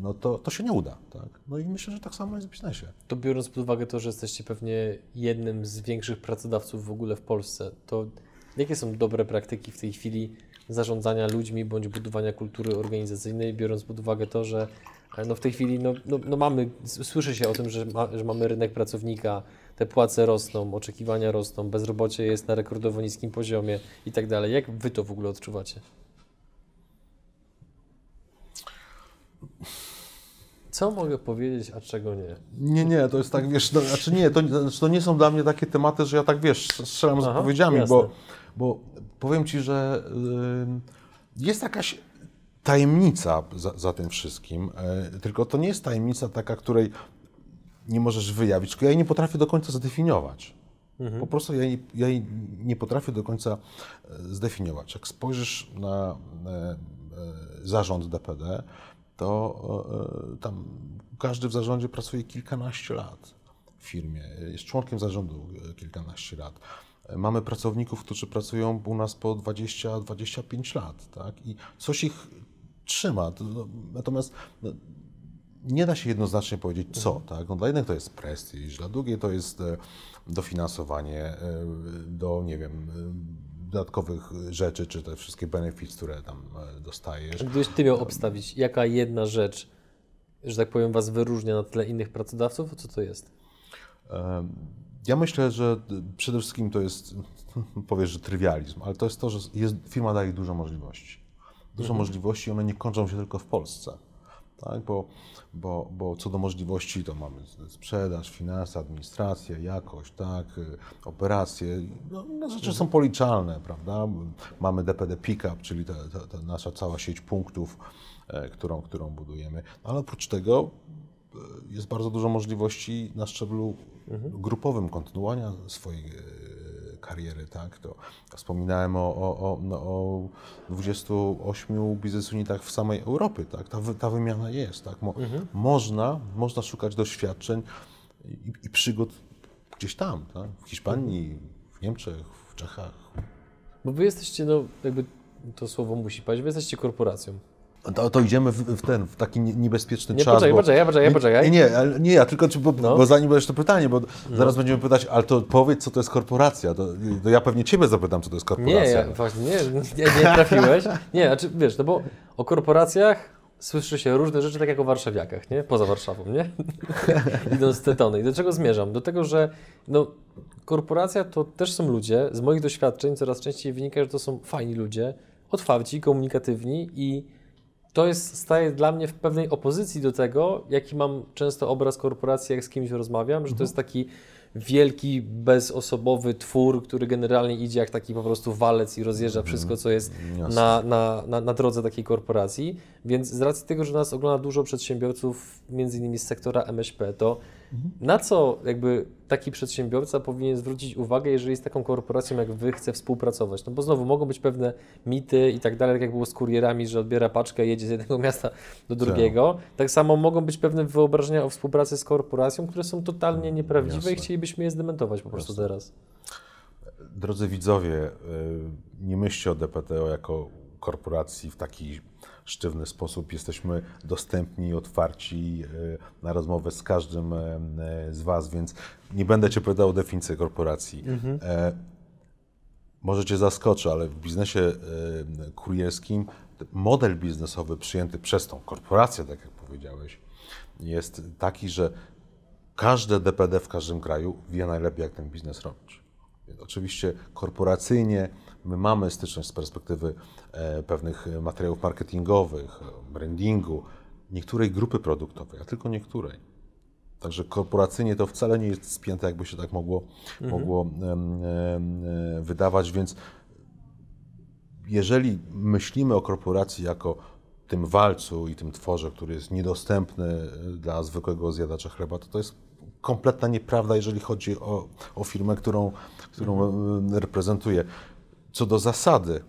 no to, to się nie uda, tak? No i myślę, że tak samo jest w biznesie. To biorąc pod uwagę to, że jesteście pewnie jednym z większych pracodawców w ogóle w Polsce, to jakie są dobre praktyki w tej chwili zarządzania ludźmi bądź budowania kultury organizacyjnej, biorąc pod uwagę to, że e, no w tej chwili no, no, no mamy, słyszy się o tym, że, ma, że mamy rynek pracownika, te płace rosną, oczekiwania rosną, bezrobocie jest na rekordowo niskim poziomie i tak dalej. Jak Wy to w ogóle odczuwacie? Co mogę powiedzieć, a czego nie? Nie, nie, to jest tak, wiesz, no, znaczy nie, to, znaczy to nie są dla mnie takie tematy, że ja tak, wiesz, strzelam z Aha, odpowiedziami, jasne. bo, bo powiem Ci, że y, jest jakaś tajemnica za, za tym wszystkim, e, tylko to nie jest tajemnica taka, której nie możesz wyjawić, tylko ja jej nie potrafię do końca zdefiniować. Po prostu ja jej, ja jej nie potrafię do końca e, zdefiniować. Jak spojrzysz na e, zarząd DPD, to tam każdy w zarządzie pracuje kilkanaście lat w firmie, jest członkiem zarządu kilkanaście lat. Mamy pracowników, którzy pracują u nas po 20-25 lat, tak? I coś ich trzyma. No, Natomiast no, nie da się jednoznacznie powiedzieć co, tak? No, dla jednych to jest prestiż, dla drugiej to jest e, dofinansowanie e, do, nie wiem, e, dodatkowych rzeczy, czy te wszystkie benefits, które tam dostajesz. Gdybyś ty miał obstawić, jaka jedna rzecz, że tak powiem, was wyróżnia na tle innych pracodawców, co to jest? Ja myślę, że przede wszystkim to jest, powiesz, że trywializm, ale to jest to, że jest, firma daje dużo możliwości. Dużo możliwości, one nie kończą się tylko w Polsce. Tak? Bo, bo, bo co do możliwości, to mamy sprzedaż, finanse, administracja, jakość, tak? y, operacje. No, no rzeczy są policzalne, prawda? Mamy DPD Pickup, czyli ta, ta, ta nasza cała sieć punktów, e, którą, którą budujemy. Ale oprócz tego e, jest bardzo dużo możliwości na szczeblu grupowym kontynuowania swojej e, kariery, tak? To wspominałem o, o, o, no, o 28 biznes unitach w samej Europie, tak? Ta, ta wymiana jest, tak? Mo, można, można szukać doświadczeń i, i przygód gdzieś tam, tak? W Hiszpanii, w Niemczech, w Czechach. Bo wy jesteście, no jakby to słowo musi paść, wy jesteście korporacją. To, to idziemy w, w ten, w taki nie- niebezpieczny Nie, czas. poczekaj, bo- poczekaj, poczekaj, nie, poczekaj. Nie, nie, nie, ja tylko, bo, No. bo zanim będziesz to pytanie, bo zaraz będziemy pytać, ale to powiedz, co to jest korporacja. To, to ja pewnie Ciebie zapytam, co to jest korporacja. Nie, ja, właśnie nie, nie, nie trafiłeś. Nie, znaczy wiesz, no bo o korporacjach słyszy się różne rzeczy, tak jak o warszawiakach, nie? Poza Warszawą, nie? Idąc z tetony. I do czego zmierzam? Do tego, że no, korporacja to też są ludzie. Z moich doświadczeń coraz częściej wynika, że to są fajni ludzie, otwarci, komunikatywni i to jest, staje dla mnie w pewnej opozycji do tego, jaki mam często obraz korporacji, jak z kimś rozmawiam, że to jest taki wielki, bezosobowy twór, który generalnie idzie jak taki po prostu walec i rozjeżdża wszystko, co jest na, na, na, na drodze takiej korporacji. Więc z racji tego, że nas ogląda dużo przedsiębiorców, między innymi z sektora MŚP, to na co jakby taki przedsiębiorca powinien zwrócić uwagę, jeżeli z taką korporacją jak Wy chce współpracować? No bo znowu mogą być pewne mity i tak dalej, tak jak było z kurierami, że odbiera paczkę i jedzie z jednego miasta do drugiego. Tak samo mogą być pewne wyobrażenia o współpracy z korporacją, które są totalnie nieprawdziwe i Jasne. chcielibyśmy je zdementować po prostu teraz. Drodzy widzowie, y, nie myślcie o DPTO jako korporacji w taki sztywny sposób. Jesteśmy dostępni i otwarci y, na rozmowę z każdym y, z Was, więc nie będę Cię pytał o definicję korporacji. E, Może Cię zaskoczę, ale w biznesie kurierskim model biznesowy przyjęty przez tą korporację, tak jak powiedziałeś, jest taki, że każde DPD w każdym kraju wie najlepiej, jak ten biznes robić. Oczywiście korporacyjnie my mamy styczność z perspektywy e, pewnych materiałów marketingowych, brandingu, niektórej grupy produktowej, a tylko niektórej. Także korporacyjnie to wcale nie jest spięte, jakby się tak mogło, mogło em, em, e, wydawać, więc jeżeli myślimy o korporacji jako tym walcu i tym tworze, który jest niedostępny e, dla zwykłego zjadacza chleba, to to jest kompletna nieprawda, jeżeli chodzi o, o firmę, którą, którą e, reprezentuję. Co do zasady,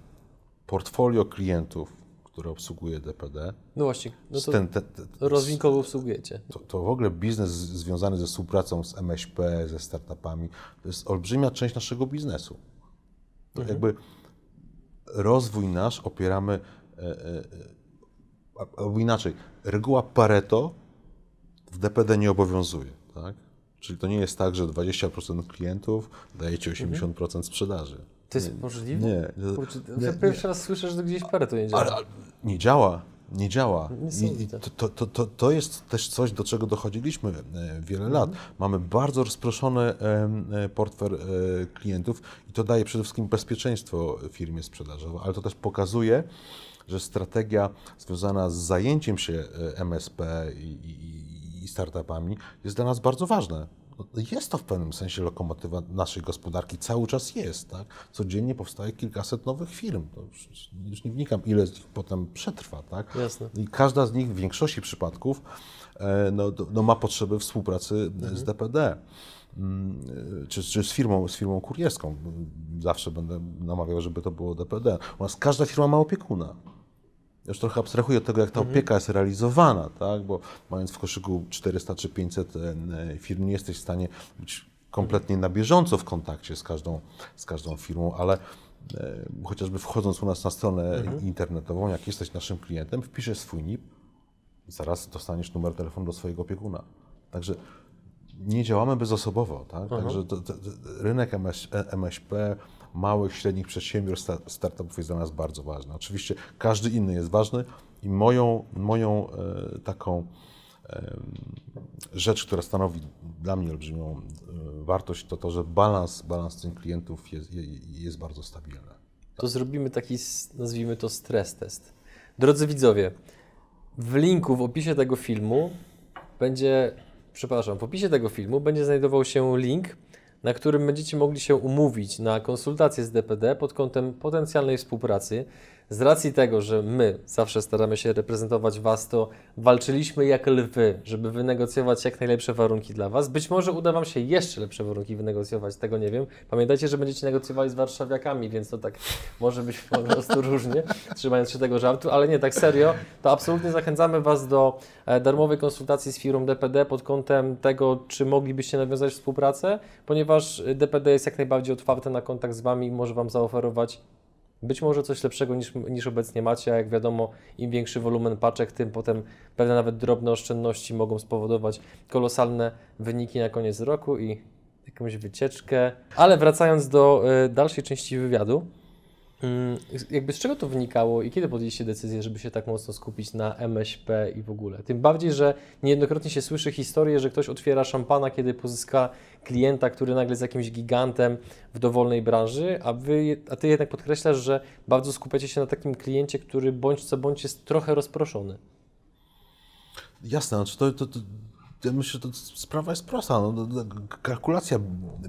portfolio klientów, które obsługuje DPD, No właśnie, no to ten, ten, ten, rozwinkowo obsługujecie. to, to w ogóle biznes związany ze współpracą z MŚP, ze startupami, to jest olbrzymia część naszego biznesu. To jakby rozwój nasz opieramy, e, e, e, albo inaczej, reguła Pareto w DPD nie obowiązuje. Tak? Czyli to nie jest tak, że 20% klientów daje ci 80% sprzedaży. To jest możliwe? Nie, nie, ja pierwszy raz słyszę, że gdzieś parę to nie działa. ale, ale nie działa, nie działa. I, to, to, to, to, jest też coś, do czego dochodziliśmy e, wiele lat. Mamy bardzo rozproszony e, portfel e, klientów i to daje przede wszystkim bezpieczeństwo firmie sprzedażowej, ale to też pokazuje, że strategia związana z zajęciem się MSP i, i, i startupami jest dla nas bardzo ważna. Jest to w pewnym sensie lokomotywa naszej gospodarki, cały czas jest. Tak? Codziennie powstaje kilkaset nowych firm. To już, już nie wnikam, ile z nich potem przetrwa. Tak? Jasne. I każda z nich w większości przypadków e, no, no, ma potrzeby współpracy z DPD. Mm, Czy, czy z, firmą, z firmą kurierską. Zawsze będę namawiał, żeby to było DPD. U nas każda firma ma opiekuna. Już trochę abstrahuję od tego, jak ta opieka jest realizowana, tak? bo mając w koszyku 400 czy 500 e, firm, nie jesteś w stanie być kompletnie na bieżąco w kontakcie z każdą, z każdą firmą, ale e, chociażby wchodząc u nas na stronę internetową, jak jesteś naszym klientem, wpiszesz swój NIP i zaraz dostaniesz numer telefonu do swojego opiekuna. Także nie działamy bezosobowo, tak? Także to, to, to, rynek MS, e, MŚP, małych, średnich przedsiębiorstw, sta- startupów jest dla nas bardzo ważny. Oczywiście każdy inny jest ważny i moją, moją e, taką rzecz, która stanowi dla mnie olbrzymią e, wartość, to to, że balans, balans tych klientów jest, je- jest bardzo stabilny. To zrobimy taki, nazwijmy to stres test. Drodzy widzowie, w linku w opisie tego filmu będzie, przepraszam, w opisie tego filmu będzie znajdował się link, na którym będziecie mogli się umówić na konsultację z DPD pod kątem potencjalnej współpracy. Z racji tego, że my zawsze staramy się reprezentować Was, to walczyliśmy jak lwy, żeby wynegocjować jak najlepsze warunki dla Was. Być może uda Wam się jeszcze lepsze warunki wynegocjować, tego nie wiem. Pamiętajcie, że będziecie negocjowali z warszawiakami, więc to tak może być po prostu różnie, trzymając się tego żartu, ale nie, tak serio, to absolutnie zachęcamy Was do e, darmowej konsultacji z firmą DPD pod kątem tego, czy moglibyście nawiązać współpracę, ponieważ DPD jest jak najbardziej otwarte na kontakt z Wami i może Wam zaoferować być może coś lepszego niż, niż obecnie macie, a jak wiadomo, im większy wolumen paczek, tym potem pewne nawet drobne oszczędności mogą spowodować kolosalne wyniki na koniec roku i jakąś wycieczkę. Ale wracając do y, dalszej części wywiadu, jakby z czego to wynikało i kiedy podjęliście decyzję, żeby się tak mocno skupić na MŚP i w ogóle? Tym bardziej, że niejednokrotnie się słyszy historię, że ktoś otwiera szampana, kiedy pozyska klienta, który nagle jest jakimś gigantem w dowolnej branży, a, wy, a Ty jednak podkreślasz, że bardzo skupiacie się na takim kliencie, który bądź co bądź jest trochę rozproszony. Jasne, znaczy to, to, to ja myślę, że sprawa jest prosta. No, no, kalkulacja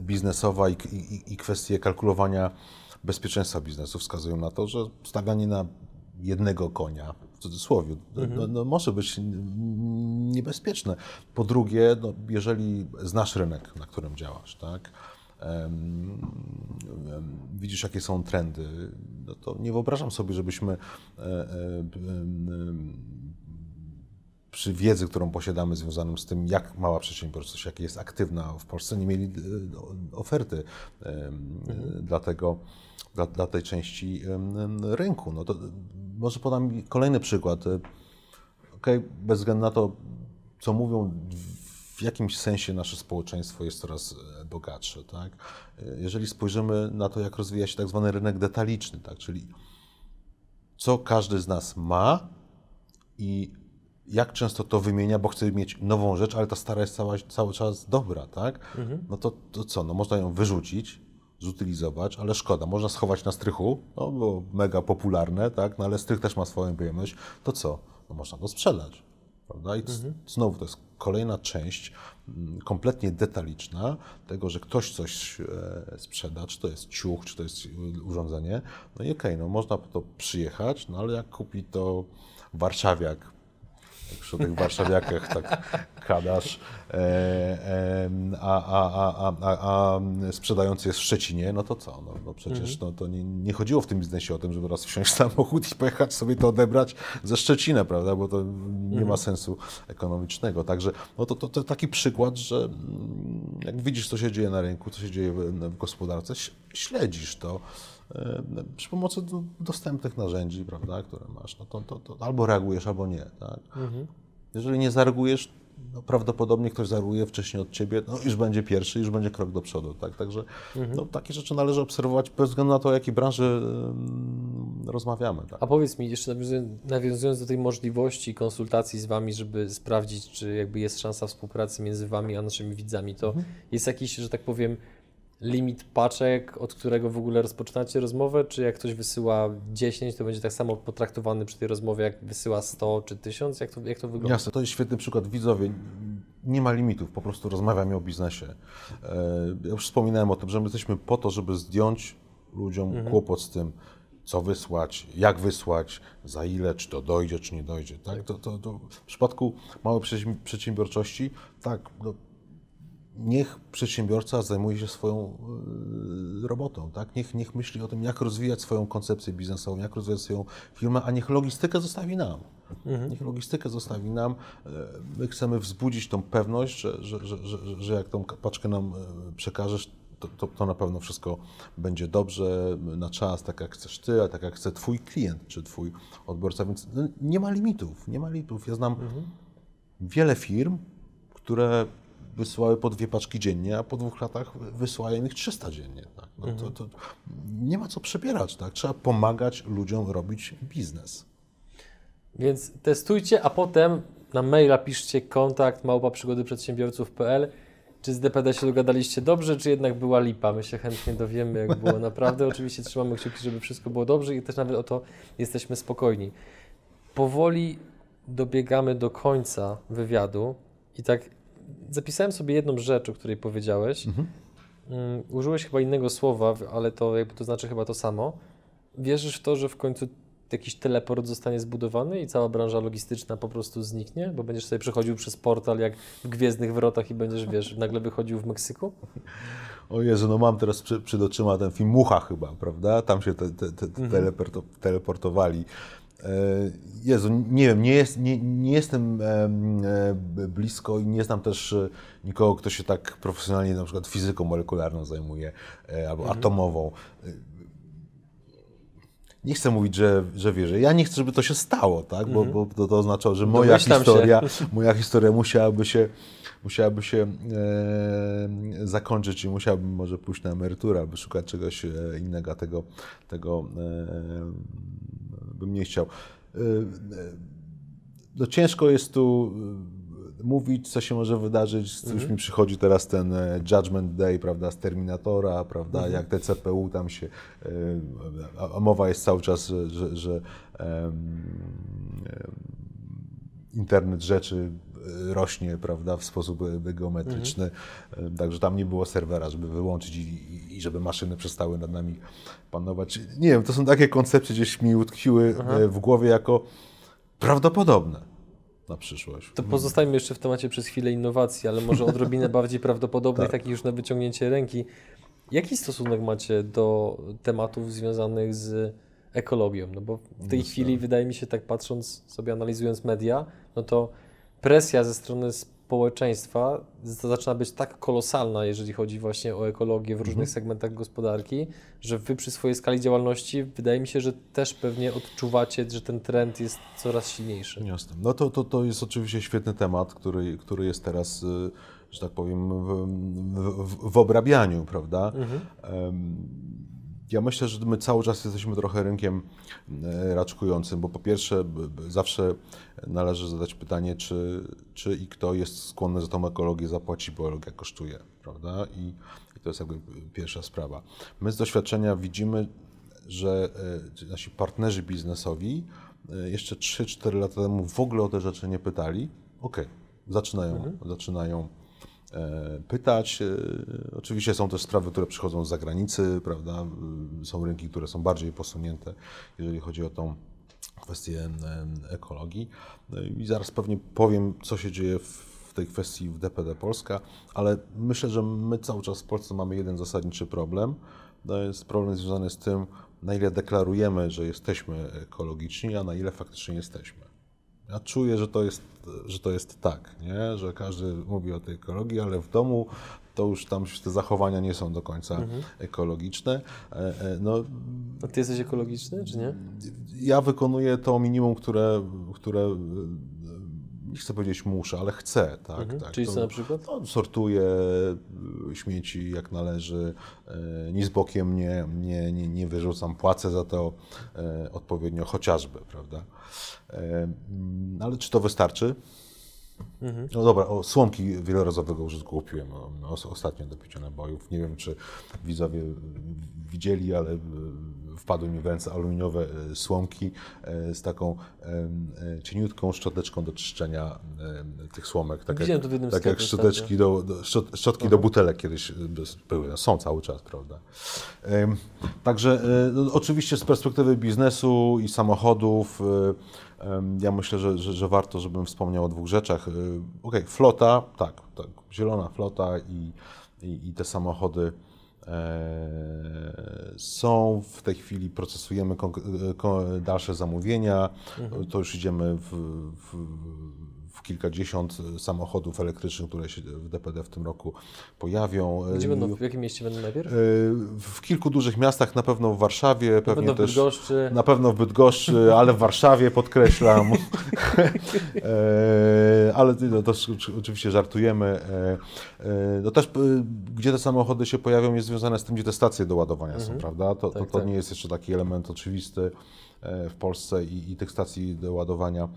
biznesowa i, i, i kwestie kalkulowania bezpieczeństwa biznesu wskazują na to, że stawianie na jednego konia, w cudzysłowie, no, no, może być niebezpieczne. Po drugie, no, jeżeli znasz rynek, na którym działasz, tak, widzisz, jakie są trendy, no to nie wyobrażam sobie, żebyśmy e, e, przy wiedzy, którą posiadamy związaną z tym, jak mała przedsiębiorczość, jak jest aktywna w Polsce, nie mieli e, oferty em, dla, tego, dla, dla tej części rynku. No to może podam kolejny przykład. E, Okej, bez względu na to, co mówią, w jakimś sensie nasze społeczeństwo jest coraz e, bogatsze. Tak? E, Jeżeli spojrzymy na to, jak rozwija się tak zwany rynek detaliczny, tak? czyli co każdy z nas ma i jak często to wymienia, bo chce mieć nową rzecz, ale ta stara jest cała, cały czas dobra, tak? No to, to co, no można ją wyrzucić, zutylizować, ale szkoda, można schować na strychu, no bo mega popularne, tak? No ale strych też ma swoją przyjemność, to co? No można to sprzedać, prawda? I c- znowu to jest kolejna część mm, kompletnie detaliczna tego, że ktoś coś e, sprzeda, czy to jest ciuch, czy to jest e, urządzenie, no i okej, no można po to przyjechać, no ale jak kupi to warszawiak, przy tych warszawiakach tak kadasz, e, e, a, a, a, a, sprzedający jest w Szczecinie, no to co? No, no przecież no, to nie, chodziło w tym biznesie o tym, żeby raz wsiąść w samochód i pojechać sobie to odebrać ze Szczecina, prawda? Bo to nie ma sensu ekonomicznego. Także no to, to, taki przykład, że mm, jak widzisz, co się dzieje na rynku, co się dzieje w, w gospodarce, śledzisz to przy pomocy do- dostępnych narzędzi, prawda, które masz, no to, to, to albo reagujesz, albo nie. Tak? Jeżeli nie zareagujesz, no prawdopodobnie ktoś zareaguje wcześniej od ciebie, no już będzie pierwszy, już będzie krok do przodu. Tak? Także no, takie rzeczy należy obserwować bez względu na to, o jakiej branży rozmawiamy. Tak? A powiedz mi, jeszcze nawiązując, nawiązując do tej możliwości konsultacji z Wami, żeby sprawdzić, czy jakby jest szansa współpracy między Wami a naszymi widzami, to jest jakiś, że tak powiem, limit paczek, od którego w ogóle rozpoczynacie rozmowę, czy jak ktoś wysyła 10, to będzie tak samo potraktowany przy tej rozmowie, jak wysyła 100 czy 1000? Jak to, jak to wygląda? Jasne, to jest świetny przykład. Widzowie, nie ma limitów, po prostu rozmawiamy o biznesie. E, Ja już wspominałem o tym, że my jesteśmy po to, żeby zdjąć ludziom kłopot z tym, co wysłać, jak wysłać, za ile, czy to dojdzie, czy nie dojdzie. Tak? To, to, to w przypadku małej przedsiębi- przedsiębiorczości, tak, no, niech przedsiębiorca zajmuje się swoją y, robotą, tak? Niech, niech myśli o tym, jak rozwijać swoją koncepcję biznesową, jak rozwijać swoją firmę, a niech logistykę zostawi nam. Niech logistykę zostawi nam. E, My chcemy wzbudzić tą pewność, że, że, że, że, że jak tą paczkę nam e, przekażesz, to, to, to na pewno wszystko będzie dobrze, na czas, tak jak chcesz ty, a tak jak chce twój klient czy twój odbiorca, więc no, nie ma limitów, nie ma limitów. Ja znam wiele firm, które wysyłały po dwie paczki dziennie, a po dwóch latach wysyłają ich 300 dziennie. Tak? No to, to nie ma co przebierać, tak? Trzeba pomagać ludziom robić biznes. Więc testujcie, a potem na maila piszcie kontakt małpa przygody przedsiębiorców.pl. Czy z DPD się dogadaliście dobrze, czy jednak była lipa? My się chętnie dowiemy, jak było naprawdę. Oczywiście trzymamy kciuki, żeby wszystko było dobrze i też nawet o to jesteśmy spokojni. Powoli dobiegamy do końca wywiadu i tak zapisałem sobie jedną rzecz, o której powiedziałeś. Mm, Użyłeś chyba innego słowa, ale to jakby to znaczy chyba to samo. Wierzysz w to, że w końcu jakiś teleport zostanie zbudowany i cała branża logistyczna po prostu zniknie? Bo będziesz sobie przechodził przez portal jak w Gwiezdnych Wrotach i będziesz, wiesz, nagle wychodził w Meksyku? O Jezu, no mam teraz przy, przed oczyma ten film Mucha chyba, prawda? Tam się te, te, te, te teleporto, teleportowali. E, Jezu, nie wiem, nie, jest, nie, nie jestem em, e, blisko i nie znam też e, nikogo, kto się tak profesjonalnie na przykład fizyką molekularną zajmuje albo atomową. E, Nie chcę mówić, że, że wierzę. Ja nie chcę, żeby to się stało, tak? Bo, bo to, to oznaczało, że moja Domyślam się. historia, moja historia musiałaby się, musiałaby się e, zakończyć i musiałbym może pójść na emeryturę, aby szukać czegoś innego, tego, tego e, bym nie chciał. E, e, no ciężko jest tu e, mówić, co się może wydarzyć. Już mi przychodzi teraz ten e, Judgment Day, prawda, z Terminatora, prawda, jak te CPU tam się, e, a, mowa jest cały czas, że, że, że em, internet rzeczy rośnie, prawda, w sposób geometryczny, E, także tam nie było serwera, żeby wyłączyć i, i- żeby maszyny przestały nad nami panować. Nie wiem, to są takie koncepcje gdzieś mi utkwiły e, w głowie jako prawdopodobne na przyszłość. To pozostajmy jeszcze w temacie przez chwilę innowacji, ale może odrobinę bardziej prawdopodobnych, takich już na wyciągnięcie ręki. Jaki stosunek macie do tematów związanych z ekologią? No bo w tej chwili, wydaje mi się, tak patrząc sobie, analizując media, no to presja ze strony społeczeństwa zaczyna być tak kolosalna, jeżeli chodzi właśnie o ekologię w różnych segmentach gospodarki, że wy przy swojej skali działalności, wydaje mi się, że też pewnie odczuwacie, że ten trend jest coraz silniejszy. Jasne. No to, to, to jest oczywiście świetny temat, który, który jest teraz, y, że tak powiem, w, w, w obrabianiu, prawda? Em, Ja myślę, że my cały czas jesteśmy trochę rynkiem e, raczkującym, bo po pierwsze zawsze należy zadać pytanie, czy, czy i kto jest skłonny za tą ekologię zapłacić, bo ekologia kosztuje, prawda? I, i to jest jakby pierwsza sprawa. My z doświadczenia widzimy, że e, nasi partnerzy biznesowi e, jeszcze 3-4 lata temu w ogóle o te rzeczy nie pytali. Okej, zaczynają, zaczynają e, pytać. E, Oczywiście są też sprawy, które przychodzą z zagranicy, prawda? E, Są rynki, które są bardziej posunięte, jeżeli chodzi o tą kwestię e, ekologii. No I zaraz pewnie powiem, co się dzieje w tej kwestii w DPD Polska, ale myślę, że my cały czas w Polsce mamy jeden zasadniczy problem. To jest problem związany z tym, na ile deklarujemy, że jesteśmy ekologiczni, a na ile faktycznie jesteśmy. Ja czuję, że to jest, że to jest tak, nie? że każdy mówi o tej ekologii, ale w domu to już tam te zachowania nie są do końca ekologiczne. E, e, No, A ty jesteś ekologiczny, czy nie? ja wykonuję to minimum, które, które nie chcę powiedzieć muszę, ale chcę. Tak, tak. Mhm. Czyli to, co na przykład? no, sortuję y, śmieci jak należy, e, nic bokiem nie, nie, nie, nie wyrzucam, płacę za to e, odpowiednio chociażby, prawda? Ale czy to wystarczy? No dobra, o, słomki wielorazowego użytku kupiłem o, os- ostatnio do picia nabojów. Nie wiem, czy widzowie widzieli, ale y, wpadły mi w ręce aluminiowe e, słomki e, z taką e, cieniutką szczoteczką do czyszczenia tych słomek. Tak Widziałem to w jednym tak jak szczoteczki do, do, szczot- szczotki do butelek kiedyś były, no, są cały czas, prawda. Także no, oczywiście z perspektywy biznesu i samochodów ja myślę, że, że, że warto, żebym wspomniał o dwóch rzeczach. Okej, flota, tak, tak, zielona flota i, i, i te samochody są w tej chwili, procesujemy e, dalsze zamówienia, to już idziemy w, w, w kilkadziesiąt samochodów elektrycznych, które się w DPD w tym roku pojawią. Gdzie E, będą, w jakim mieście będą najpierw? E, W kilku dużych miastach, na pewno w Warszawie, pewnie Będą w też. Bydgoszczy. Na pewno w Bydgoszczy, ale w Warszawie podkreślam. E, ale no, to oczy- oczywiście żartujemy. E, e, No też, e, gdzie te samochody się pojawią, jest związane z tym, gdzie te stacje do ładowania są, prawda? To, to, Tak, to tak. nie jest jeszcze taki element oczywisty e, w Polsce i, i tych stacji do ładowania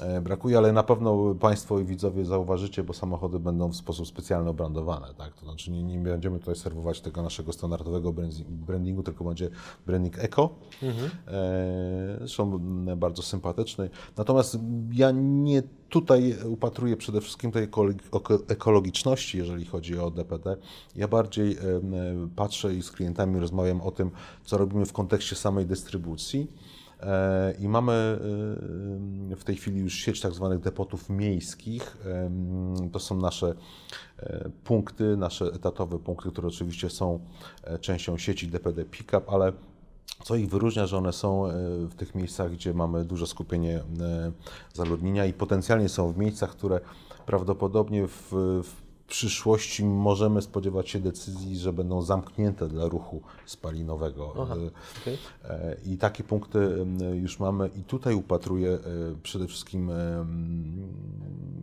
e, brakuje, ale na pewno Państwo i widzowie zauważycie, bo samochody będą w sposób specjalny obrandowane, tak? To znaczy nie, nie będziemy tutaj serwować tego naszego standardowego brandingu, tylko będzie branding eko, e, zresztą bardzo sympatyczny. Natomiast ja nie tutaj upatruję przede wszystkim tej ekologiczności, jeżeli chodzi o DPD. Ja bardziej e, patrzę i z klientami rozmawiam o tym, co robimy w kontekście samej dystrybucji. E, I mamy e, w tej chwili już sieć tak zwanych depotów miejskich. Em, To są nasze e, punkty, nasze etatowe punkty, które oczywiście są e, częścią sieci DPD Pickup, ale co ich wyróżnia, że one są e, w tych miejscach, gdzie mamy duże skupienie e, zaludnienia i potencjalnie są w miejscach, które prawdopodobnie w, w przyszłości możemy spodziewać się decyzji, że będą zamknięte dla ruchu spalinowego. Aha, okej. E, I takie punkty em, już mamy i tutaj upatruję e, przede wszystkim em,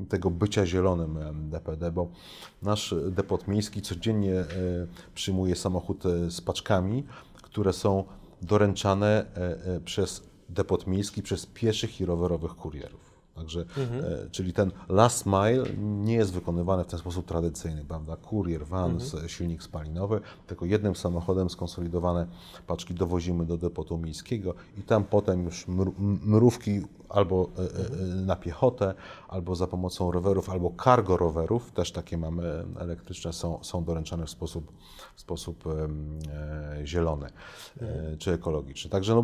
tego bycia zielonym DPD, bo nasz depot miejski codziennie przyjmuje samochód z paczkami, które są doręczane przez depot miejski, przez pieszych i rowerowych kurierów. Także, e, czyli ten last mile nie jest wykonywany w ten sposób tradycyjny, prawda? Kurier, van, s- silnik spalinowy, tylko jednym samochodem skonsolidowane paczki dowozimy do depotu miejskiego i tam potem już mrówki albo e, e, e, na piechotę, albo za pomocą rowerów, albo cargo rowerów, też takie mamy elektryczne, są, są doręczane w sposób, w sposób zielony e, czy ekologiczny. Także no,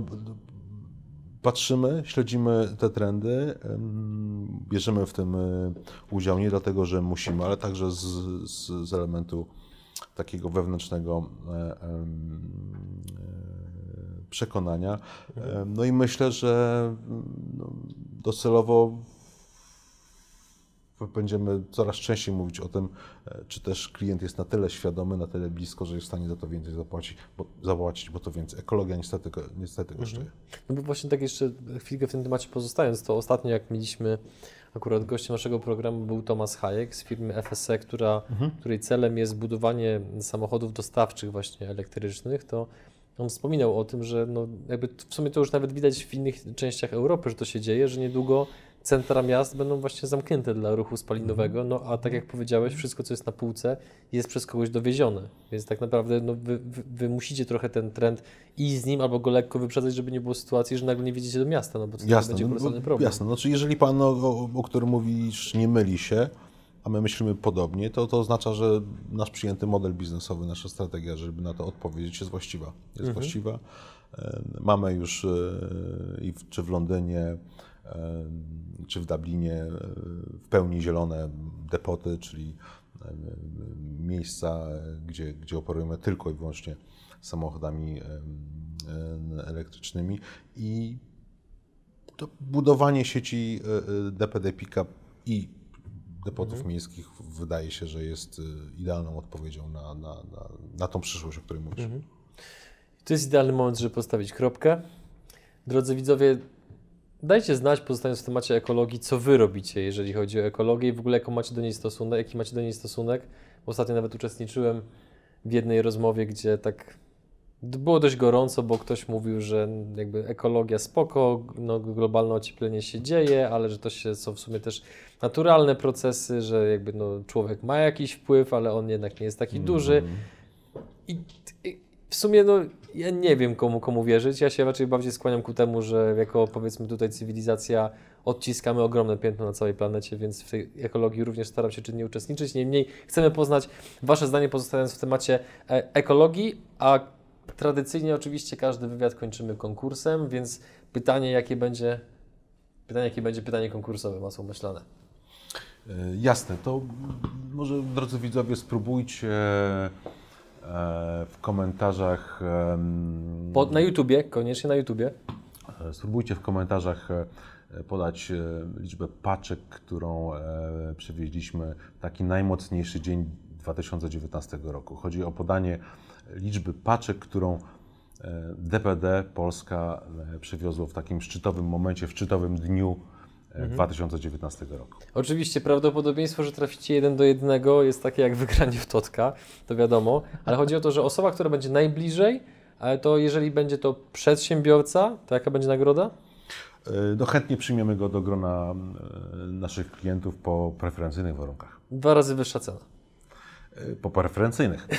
patrzymy, śledzimy te trendy, em, bierzemy w tym e, udział nie dlatego, że musimy, ale także z, z, z elementu takiego wewnętrznego e, e, przekonania. Em, No i myślę, że no, docelowo będziemy coraz częściej mówić o tym, e, czy też klient jest na tyle świadomy, na tyle blisko, że jest w stanie za to więcej zapłacić, bo, zapłacić, bo to więcej. Ekologia niestety, niestety kosztuje. No bo właśnie tak jeszcze chwilkę w tym temacie pozostając, to ostatnio jak mieliśmy akurat gościem naszego programu był Tomasz Hayek z firmy FSE, która, której celem jest budowanie samochodów dostawczych właśnie elektrycznych, to on wspominał o tym, że no jakby w sumie to już nawet widać w innych częściach Europy, że to się dzieje, że niedługo centra miast będą właśnie zamknięte dla ruchu spalinowego, no a tak jak powiedziałeś, wszystko co jest na półce jest przez kogoś dowiezione, więc tak naprawdę no, wy, wy, musicie trochę ten trend iść z nim albo go lekko wyprzedzać, żeby nie było sytuacji, że nagle nie wjedziecie do miasta, no bo to Jasne, będzie no, kolosalny bo- problem. jasne. Znaczy, jeżeli pan, o, o, którym mówisz, nie myli się, a my myślimy podobnie, to to oznacza, że nasz przyjęty model biznesowy, nasza strategia, żeby na to odpowiedzieć, jest właściwa. Jest Mhm. właściwa. E, Mamy już e, i w, czy w Londynie, czy w Dublinie e, w pełni zielone depoty, czyli miejsca, gdzie, gdzie operujemy tylko i wyłącznie samochodami elektrycznymi i to budowanie sieci e, e, DPD Pickup i depotów miejskich wydaje się, że jest idealną odpowiedzią na, na, na, na tą przyszłość, o której mówisz. To jest idealny moment, żeby postawić kropkę. Drodzy widzowie, dajcie znać, pozostając w temacie ekologii, co Wy robicie, jeżeli chodzi o ekologię i w ogóle jaką macie do niej stosunek, jaki macie do niej stosunek. Ostatnio nawet uczestniczyłem w jednej rozmowie, gdzie tak było dość gorąco, bo ktoś mówił, że jakby ekologia spoko, no, globalne ocieplenie się dzieje, ale że to się, są w sumie też naturalne procesy, że jakby no, człowiek ma jakiś wpływ, ale on jednak nie jest taki duży. I, I w sumie no, ja nie wiem komu, komu wierzyć. Ja się raczej bardziej skłaniam ku temu, że jako powiedzmy tutaj cywilizacja odciskamy ogromne piętno na całej planecie, więc w tej ekologii również staram się czynnie uczestniczyć. Niemniej chcemy poznać Wasze zdanie pozostając w temacie e, ekologii, a tradycyjnie oczywiście każdy wywiad kończymy konkursem, więc pytanie jakie będzie, pytanie jakie będzie pytanie konkursowe, masło myślane. E, Jasne, to może drodzy widzowie spróbujcie w komentarzach em, Po, na YouTubie, koniecznie na YouTubie. E, Spróbujcie w komentarzach e, podać e, liczbę paczek, którą e, przywieźliśmy taki najmocniejszy dzień 2019 roku. Chodzi o podanie liczby paczek, którą e, DPD Polska e, przywiozło w takim szczytowym momencie, w szczytowym dniu e, 2019 roku. Oczywiście prawdopodobieństwo, że traficie jeden do jednego jest takie jak wygranie w totka, to wiadomo, ale chodzi o to, że osoba, która będzie najbliżej, ale to jeżeli będzie to przedsiębiorca, to jaka będzie nagroda? E, No chętnie przyjmiemy go do grona e, naszych klientów po preferencyjnych warunkach. Dwa razy wyższa cena. E, Po preferencyjnych.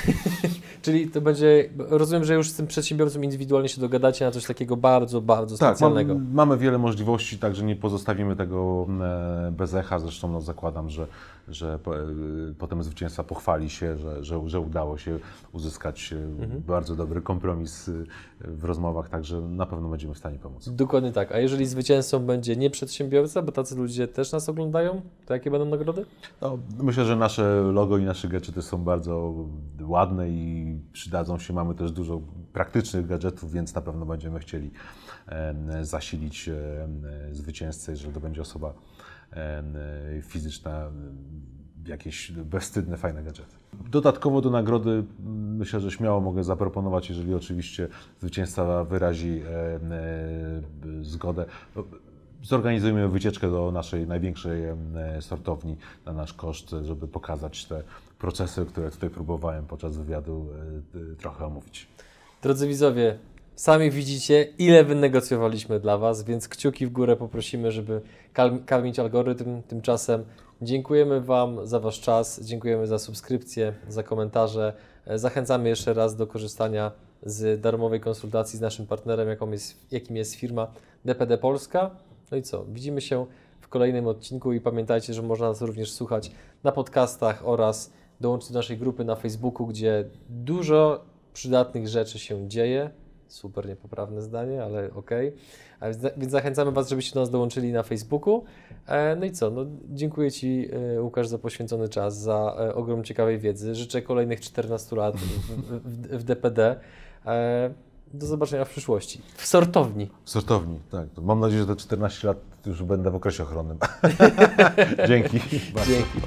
Czyli to będzie, rozumiem, że już z tym przedsiębiorcą indywidualnie się dogadacie na coś takiego bardzo, bardzo Tak, specjalnego. mam, mamy wiele możliwości, także nie pozostawimy tego e, bez echa. Zresztą no, zakładam, że, że po, e, potem zwycięzca pochwali się, że, że, że udało się uzyskać e, bardzo dobry kompromis e, w rozmowach, także na pewno będziemy w stanie pomóc. Dokładnie tak. A jeżeli zwycięzcą będzie nie przedsiębiorca, bo tacy ludzie też nas oglądają, to jakie będą nagrody? No, myślę, że nasze logo i nasze gadżety są bardzo ładne i przydadzą się. Mamy też dużo praktycznych gadżetów, więc na pewno będziemy chcieli zasilić zwycięzcę, jeżeli to będzie osoba fizyczna, em, jakieś bezwstydne, fajne gadżety. Dodatkowo do nagrody m, myślę, że śmiało mogę zaproponować, jeżeli oczywiście zwycięzca wyrazi e, zgodę. No, Zorganizujemy wycieczkę do naszej największej sortowni na nasz koszt, żeby pokazać te procesy, które tutaj próbowałem podczas wywiadu e, e, trochę omówić. Drodzy widzowie, sami widzicie, ile wynegocjowaliśmy dla Was, więc kciuki w górę poprosimy, żeby karmić algorytm. Tymczasem dziękujemy Wam za Wasz czas, dziękujemy za subskrypcję, za komentarze. E, Zachęcamy jeszcze raz do korzystania z darmowej konsultacji z naszym partnerem, jest, jakim jest firma DPD Polska. No i co? Widzimy się w kolejnym odcinku i pamiętajcie, że można nas również słuchać na podcastach oraz dołączyć do naszej grupy na Facebooku, gdzie dużo przydatnych rzeczy się dzieje. Super niepoprawne zdanie, ale okej. A Więc, zachęcamy Was, żebyście do nas dołączyli na Facebooku. E, No i co? No, dziękuję Ci, e, Łukasz, za poświęcony czas, za e, ogrom ciekawej wiedzy. Życzę kolejnych 14 lat w, w, w DPD. Do zobaczenia w przyszłości. W sortowni. W sortowni, tak. Mam nadzieję, że te 14 lat już będę w okresie ochronnym. Dzięki. Dzięki.